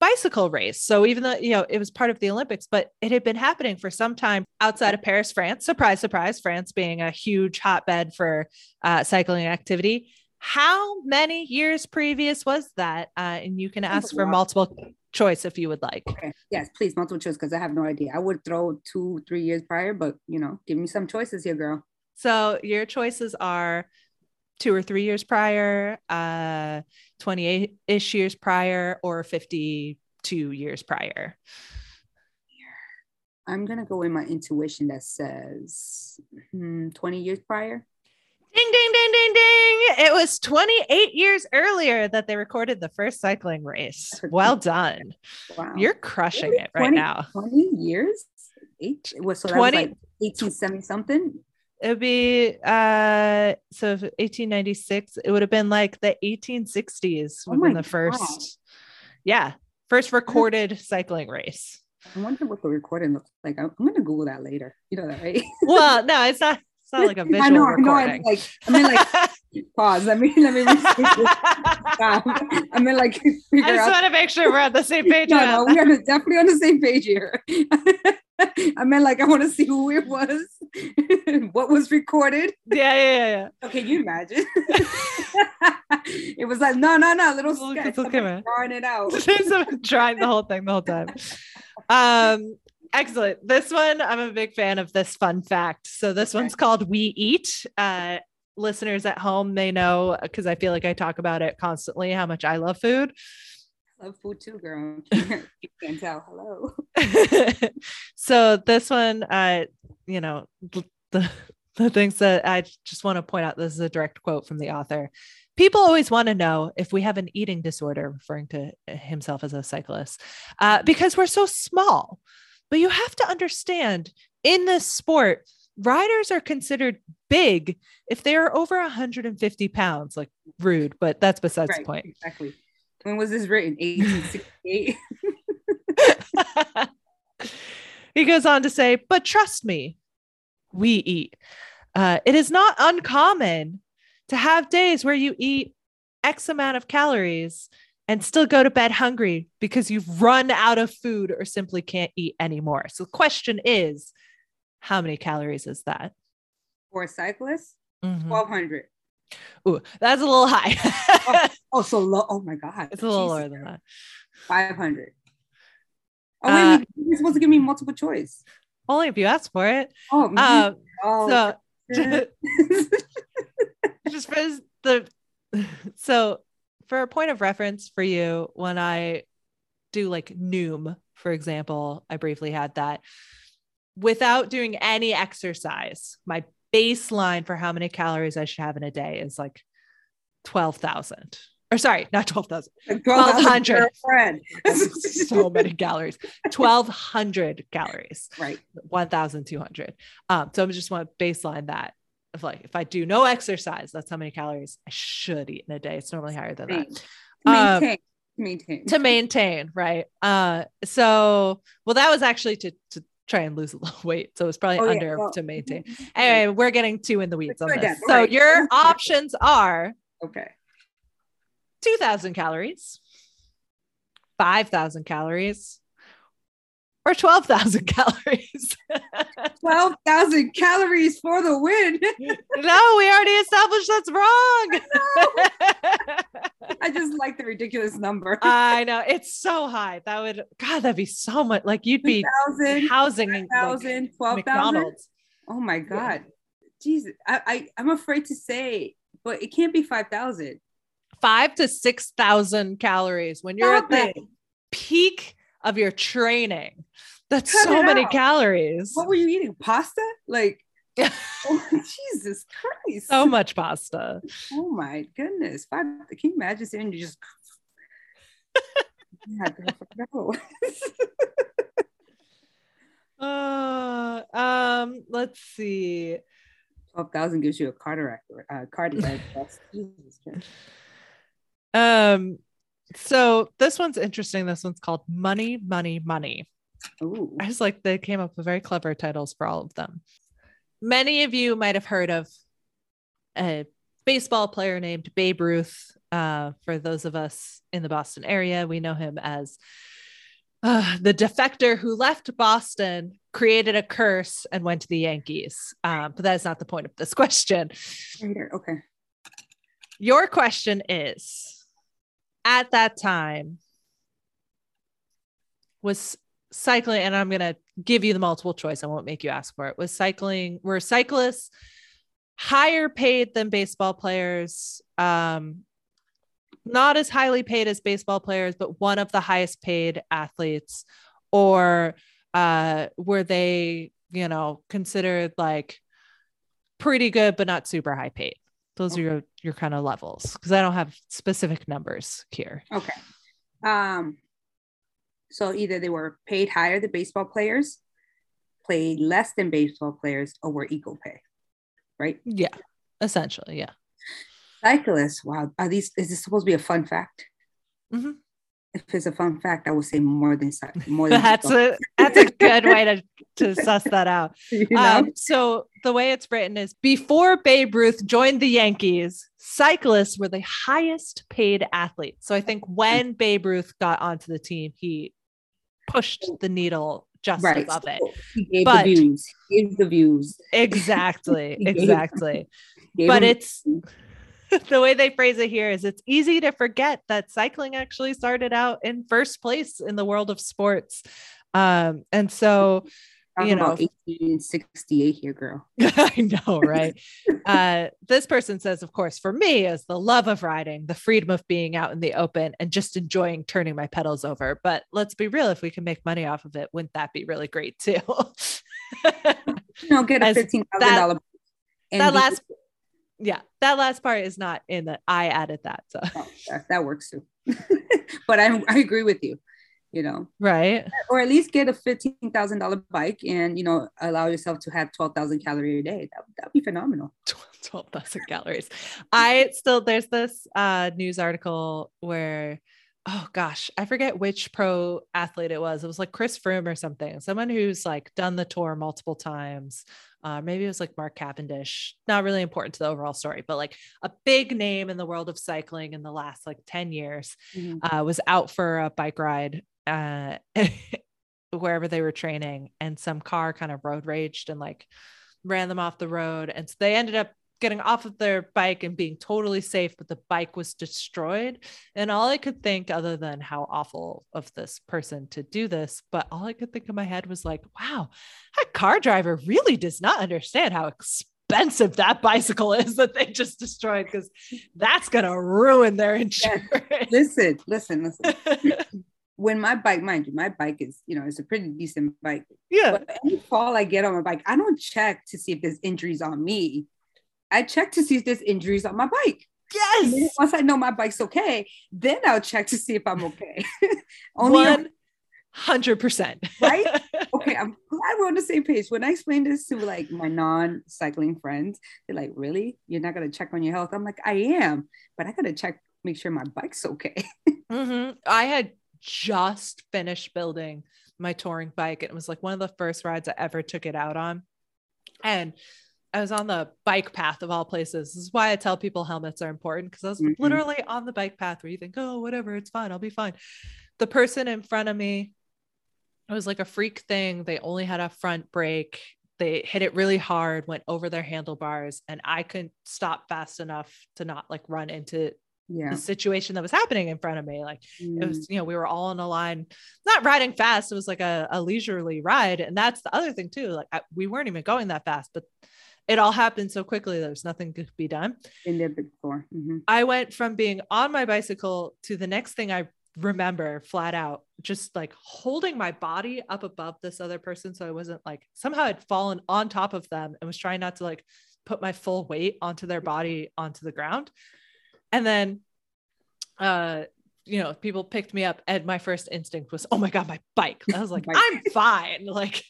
bicycle race. So even though you know it was part of the Olympics, but it had been happening for some time outside of Paris, France. Surprise, surprise! France being a huge hotbed for uh, cycling activity. How many years previous was that? Uh, and you can ask for multiple choice if you would like. Okay. Yes, please, multiple choice because I have no idea. I would throw two, three years prior, but you know, give me some choices here, girl. So your choices are two or three years prior, uh, 28 ish years prior, or 52 years prior. I'm gonna go with my intuition that says hmm, 20 years prior. Ding, ding, ding, ding, ding. It was 28 years earlier that they recorded the first cycling race. Well done. Wow. You're crushing Really? it right 20 now. 20 years? Eight? It was so that 20 was like 1870 something. It would be uh so 1896, it would have been like the 1860s Oh would have been my the first. Yeah, first recorded cycling race. I wonder what the recording looks like. I'm, I'm gonna Google that later. You know that, right? Well, no, it's not. It's not like a visual I know, I recording. like, I mean, like, pause. Let me, let me. Stop. I mean, like, I just out. want to make sure we're on the same page. No, no, we are definitely on the same page here. I meant like, I want to see who it was, what was recorded. Yeah, yeah, yeah, yeah. Oh, you imagine? it was like, no, no, no, little Look, sketch. okay, man. drawing it out. trying the whole thing the whole time. Um, excellent. This one, I'm a big fan of this fun fact. So this Okay. one's called We Eat. Uh, listeners at home may know because I feel like I talk about it constantly how much I love food. Love food too, girl. you can't tell. Hello. so this one, uh, you know, the the things that I just want to point out. This is a direct quote from the author. People always want to know if we have an eating disorder, referring to himself as a cyclist, uh, because we're so small. But you have to understand in this sport, riders are considered big if they are over 150 pounds. Like rude, but that's besides the point. exactly. When was this written? 1868. he goes on to say, but trust me, we eat. Uh, it is not uncommon to have days where you eat X amount of calories and still go to bed hungry because you've run out of food or simply can't eat anymore. So the question is, how many calories is that? For a cyclist, Mhm. 1200. Ooh, that's a little high. Oh, so low. Oh my God. it's a little Jesus. lower than that. 500. Oh, wait, Uh, wait, you're supposed to give me multiple choice. Only if you ask for it. Oh. Um, oh so just for the so for a point of reference for you when i do like noom for example i briefly had that without doing any exercise my baseline for how many calories i should have in a day is like 12,000 or sorry not 12,000 1200. per friend. so many calories 1200 calories Right. 1,200. Um, so I just want to baseline that of like if I do no exercise, that's how many calories I should eat in a day. It's normally higher than that Um, Maintain. Maintain. to maintain, right? Uh, so well, that was actually to to try and lose a little weight, so it's probably Oh, yeah, under well, to maintain. mhm. Anyway, we're getting two in the weeds on this. So right. your options are Okay. 2,000 calories, 5,000 calories, or 12,000 calories. 12,000 calories for the win. no, we already established that's wrong. I just like the ridiculous number. I know it's so high. That would God, that'd be so much. Like you'd be 2,000, housing in like, 1,000, 12,000. McDonald's. Oh my God. Jesus. I, I, I'm afraid to say, but it can't be 5,000. Five to six thousand calories when you're Stop at the it. peak of your training. That's Cut so many out. calories. What were you eating? Pasta? Like, oh, Jesus Christ. so much pasta. Oh my goodness. Five, can you imagine sitting and you just yeah, girl, no. Uh, um, let's see. 12,000 gives you a cataract or uh, cardiac arrest. Jesus Christ. Um, so this one's interesting. This one's called Money, Money, Money. Ooh. I just like they came up with very clever titles for all of them. Many of you might have heard of a baseball player named Babe Ruth. Uh, for those of us in the Boston area, we know him as uh, the defector who left Boston, created a curse, and went to the Yankees. Um, but that is not the point of this question. Okay. Your question is at that time, was cycling, and I'm going to give you the multiple choice. I won't make you ask for it. Was cycling, were cyclists higher paid than baseball players? Um, not as highly paid as baseball players, but one of the highest paid athletes, or uh, were they, you know, considered like pretty good, but not super high paid? Those are your your kind of levels because I don't have specific numbers here. Okay. Um, so either they were paid higher than baseball players, played less than baseball players, or were equal pay, right? Yeah, essentially, yeah. Cyclists, wow, are these is this supposed to be a fun fact? Mhm. If it's a fun fact, I would say more than more than That's a that's a good way to to suss that out. you know? Um, so the way it's written is before Babe Ruth joined the Yankees, cyclists were the highest paid athletes. So I think when Babe Ruth got onto the team, he pushed the needle just right. above it. He gave But- the views. He gave the views. Exactly. Exactly. But it's the way they phrase it here is it's easy to forget that cycling actually started out in first place in the world of sports. Um, and so talking you know, 1868 here, girl. I know, right? uh, this person says, of course, for me, is the love of riding, the freedom of being out in the open, and just enjoying turning my pedals over. But let's be real, if we can make money off of it, wouldn't that be really great too? You know, get a fifteen thousand dollar. that last, yeah, that last part is not in the. I added that, so Oh, that, that works too. but I, I agree with you, you know, right. or at least get a fifteen thousand dollar bike and you know allow yourself to have twelve thousand calories a day. That that'd be phenomenal. 12,000 calories. I still, there's this uh, news article where, oh gosh, I forget which pro athlete it was. It was like Chris Froome or something, someone who's like done the tour multiple times. Uh, maybe it was like Mark Cavendish, not really important to the overall story, but like a big name in the world of cycling in the last like 10 years uh, was out for a bike ride uh, wherever they were training, and some car kind of road raged and like ran them off the road. And so they ended up getting off of their bike and being totally safe, but the bike was destroyed. And all I could think, other than how awful of this person to do this, but all I could think in my head was like, wow, that car driver really does not understand how expensive that bicycle is that they just destroyed because that's going to ruin their insurance. Listen, listen, listen. when my bike, mind you, my bike is, you know, it's a pretty decent bike. yeah. But any fall I get on my bike, I don't check to see if there's injuries on me. I check to see if there's injuries on my bike. Yes. once I know my bike's okay, then I'll check to see if I'm okay. Only One hundred percent. Right? okay, I'm glad we're on the same page. When I explain this to like my non-cycling friends, they're like, "Really? You're not gonna check on your health?" I'm like, "I am, but I gotta check, make sure my bike's okay." mm-hmm. I had just finished building my touring bike. And it was like one of the first rides I ever took it out on. And I was on the bike path of all places. This is why I tell people helmets are important because I was Mhm. literally on the bike path where you think, oh, whatever, it's fine, I'll be fine. The person in front of me, it was like a freak thing. They only had a front brake. They hit it really hard, went over their handlebars, and I couldn't stop fast enough to not like run into Yeah. the situation that was happening in front of me. Like it Mm, was, you know, we were all in a line, not riding fast. It was like a, a leisurely ride. And that's the other thing too. Like I, we weren't even going that fast, but it all happened so quickly. there's nothing could be done. been there before. Mhm. I went from being on my bicycle to the next thing I remember flat out, just like holding my body up above this other person. So I wasn't like somehow I'd fallen on top of them and was trying not to like put my full weight onto their body onto the ground. And then, uh, you know, people picked me up, and my first instinct was, "Oh my god, my bike!" I was like, "I'm fine." Like,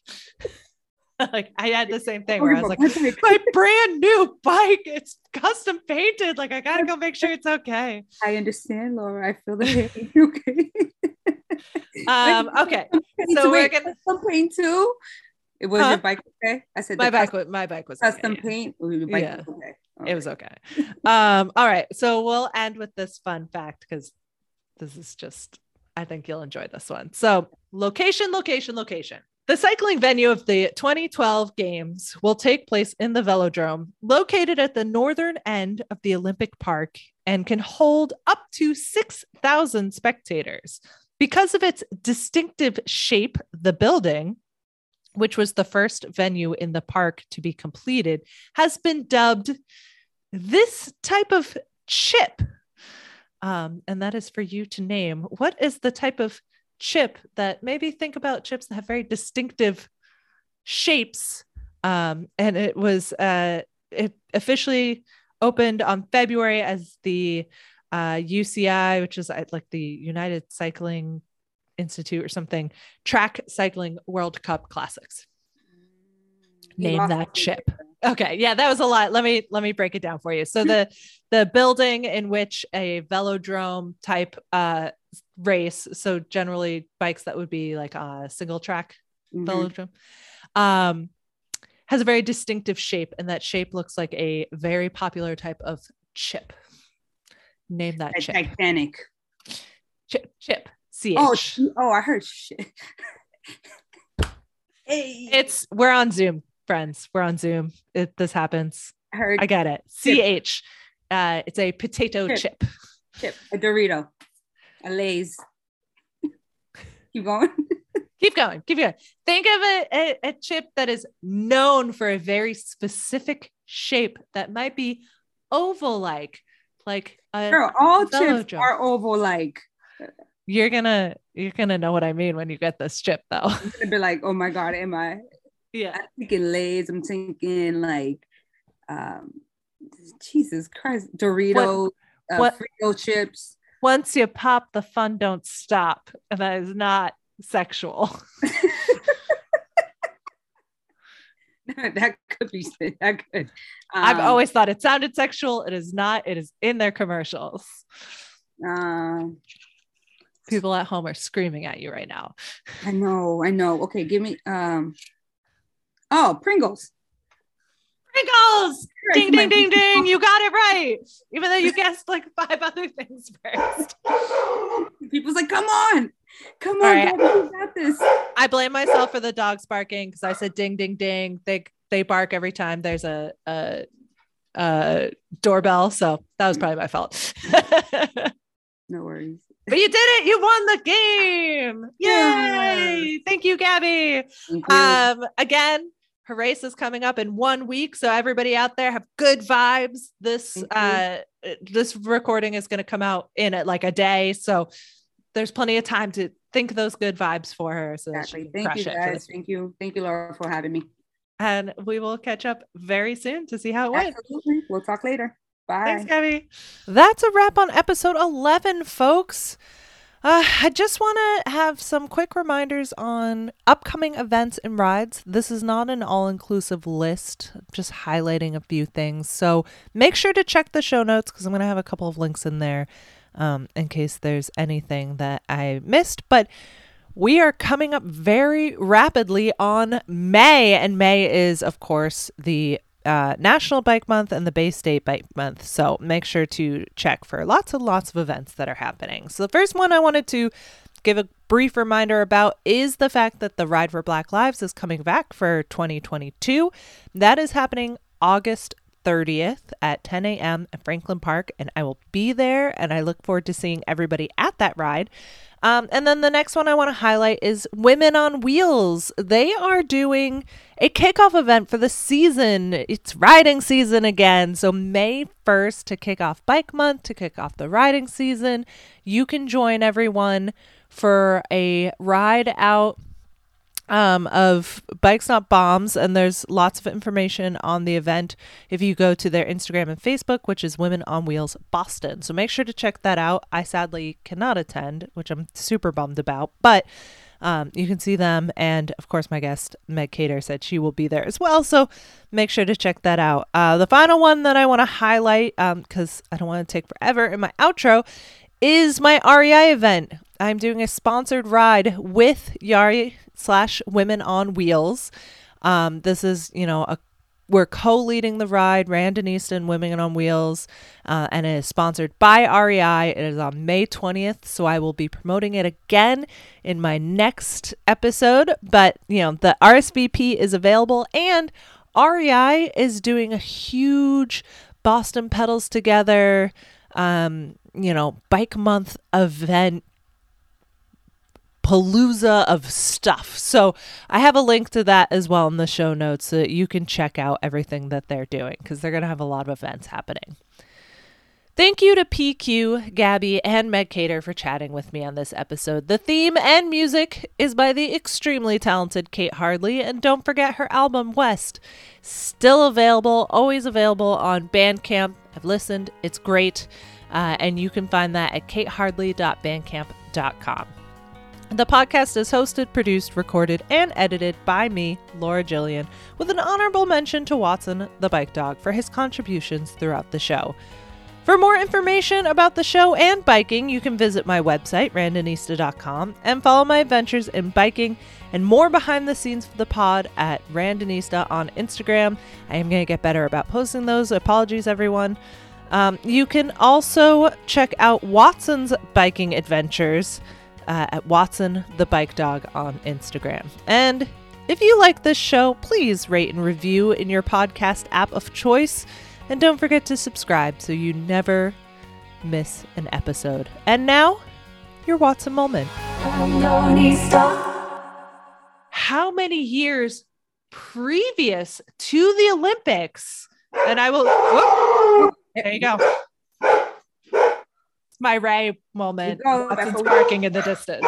like I had the same thing where I was like, My brand new bike. It's custom painted. Like I gotta go make sure it's okay. I understand, Laura. I feel the pain. okay. Um, okay. So we're gonna- custom paint too. It was Huh? your bike okay? I said My bike custom, was my bike was okay, custom yeah. paint. Bike Yeah. was okay. It was okay. Um, all right. So we'll end with this fun fact because this is just I think you'll enjoy this one. So location, location, location. The cycling venue of the 2012 Games will take place in the Velodrome, located at the northern end of the Olympic Park, and can hold up to 6,000 spectators. Because of its distinctive shape, the building, which was the first venue in the park to be completed, has been dubbed this type of chip. Um, and that is for you to name. What is the type of chip that maybe think about chips that have very distinctive shapes? Um, and it was uh, it officially opened on February as the uh, UCI, which is uh, like the United Cycling Institute or something, Track Cycling World Cup Classics. You Name that chip. Okay, yeah, that was a lot. Let me let me break it down for you. So the the building in which a velodrome type uh race, so generally bikes that would be like a single track Mhm. velodrome, um, has a very distinctive shape, and that shape looks like a very popular type of chip. Name that chip. Titanic. Chip. Chip. C Oh, oh, I heard shit. hey, It's we're on Zoom, friends. We're on Zoom. It this happens. I heard I get it. C H. Uh, it's a potato Chip. chip. chip, a Dorito, a Lay's. Keep going. Keep going. Keep going. Think of a, a, a chip that is known for a very specific shape that might be oval like. Like a, Girl, all chips are oval like. you're gonna you're gonna know what I mean when you get this chip though. I'm gonna be like, oh my god, am I? Yeah. I'm thinking Lay's. I'm thinking like, um, Jesus Christ, Doritos, uh, what- Frito chips. Once you pop, the fun don't stop. And that is not sexual. that could be that could. I've Um, always thought it sounded sexual. It is not. It is in their commercials. Um, People at home are screaming at you right now. I know, I know. Okay, give me. Um. Oh, Pringles. Pringles! Ding, ding, ding, ding. You got it right. Even though you guessed like five other things first. People's like, come on, come on, right. Gabby, you got this. I blame myself for the dogs barking because I said ding, ding, ding. They they bark every time there's a, a uh, doorbell. So that was probably my fault. No worries. But you did it. You won the game. Yeah. Yay. Thank you, Gabby. Thank you. Um, again, Herace is coming up in one week. So everybody out there have good vibes. This uh this recording is gonna come out in it like a day. So there's plenty of time to think those good vibes for her. So exactly. Thank you it for guys. this- Thank you. Thank you, Laura, for having me. And we will catch up very soon to see how it went. Absolutely. We'll talk later. Bye. Thanks, Gabby. That's a wrap on episode 11, folks. Uh, I just want to have some quick reminders on upcoming events and rides. This is not an all inclusive list, just highlighting a few things. So make sure to check the show notes because I'm going to have a couple of links in there um, in case there's anything that I missed. But we are coming up very rapidly on May, and May is, of course, the uh, National Bike Month and the Bay State Bike Month. So make sure to check for lots and lots of events that are happening. So the first one I wanted to give a brief reminder about is the fact that the Ride for Black Lives is coming back for 2022. That is happening August 30th at 10 a.m. at Franklin Park, and I will be there, and I look forward to seeing everybody at that ride. Um, and then the next one I want to highlight is Women on Wheels. They are doing a kickoff event for the season. It's riding season again. So, May 1st to kick off Bike Month, to kick off the riding season, you can join everyone for a ride out um, of Bikes Not Bombs, and there's lots of information on the event if you go to their Instagram and Facebook, which is Women on Wheels Boston. So make sure to check that out. I sadly cannot attend, which I'm super bummed about, but um, you can see them. And of course, my guest, Meg Cater, said she will be there as well. So make sure to check that out. Uh, the final one that I want to highlight, because I don't want to take forever in my outro, is my REI event. I'm doing a sponsored ride with Yadi slash Women on Wheels. Um, this is, you know, a we're co-leading the ride, Randonista and Women on Wheels, uh, and it is sponsored by REI. It is on May 20th, so I will be promoting it again in my next episode. But you know, the RSVP is available, and REI is doing a huge Boston Pedals Together, um, you know, bike month event palooza of stuff. So I have a link to that as well in the show notes so that you can check out everything that they're doing because they're going to have a lot of events happening. Thank you to PQ, Gabby, and Meg Cater for chatting with me on this episode. The theme and music is by the extremely talented Kate Hardley, and don't forget her album West. Still available, always available on Bandcamp. I've listened, it's great, uh, and you can find that at katehardley.bandcamp.com. The podcast is hosted, produced, recorded, and edited by me, Laura Gillian, with an honorable mention to Watson, the bike dog, for his contributions throughout the show. For more information about the show and biking, you can visit my website, randonista.com, and follow my adventures in biking and more behind the scenes for the pod at Randonista on Instagram. I am going to get better about posting those. Apologies, everyone. Um, you can also check out Watson's biking adventures uh, at Watson the Bike Dog on Instagram. And if you like this show, please rate and review in your podcast app of choice. And don't forget to subscribe so you never miss an episode. And now, your Watson moment. How many years previous to the Olympics? And I will. whoop, there you go. My Ray moment. Oh, Go, Watson's barking in the distance.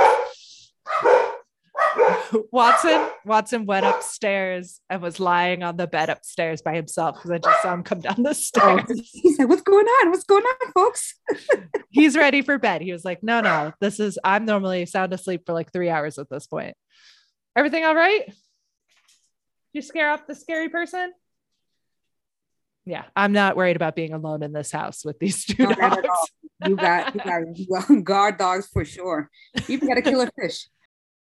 Watson Watson went upstairs and was lying on the bed upstairs by himself because I just saw him come down the Oh, stairs. he's like, what's going on? What's going on, folks? He's ready for bed. He was like, "No, no, this is I'm normally sound asleep for like three hours at this point. Everything all right? You scare off the scary person? Yeah, I'm not worried about being alone in this house with these two not dogs. You got, you got guard dogs for sure. You even got a killer fish.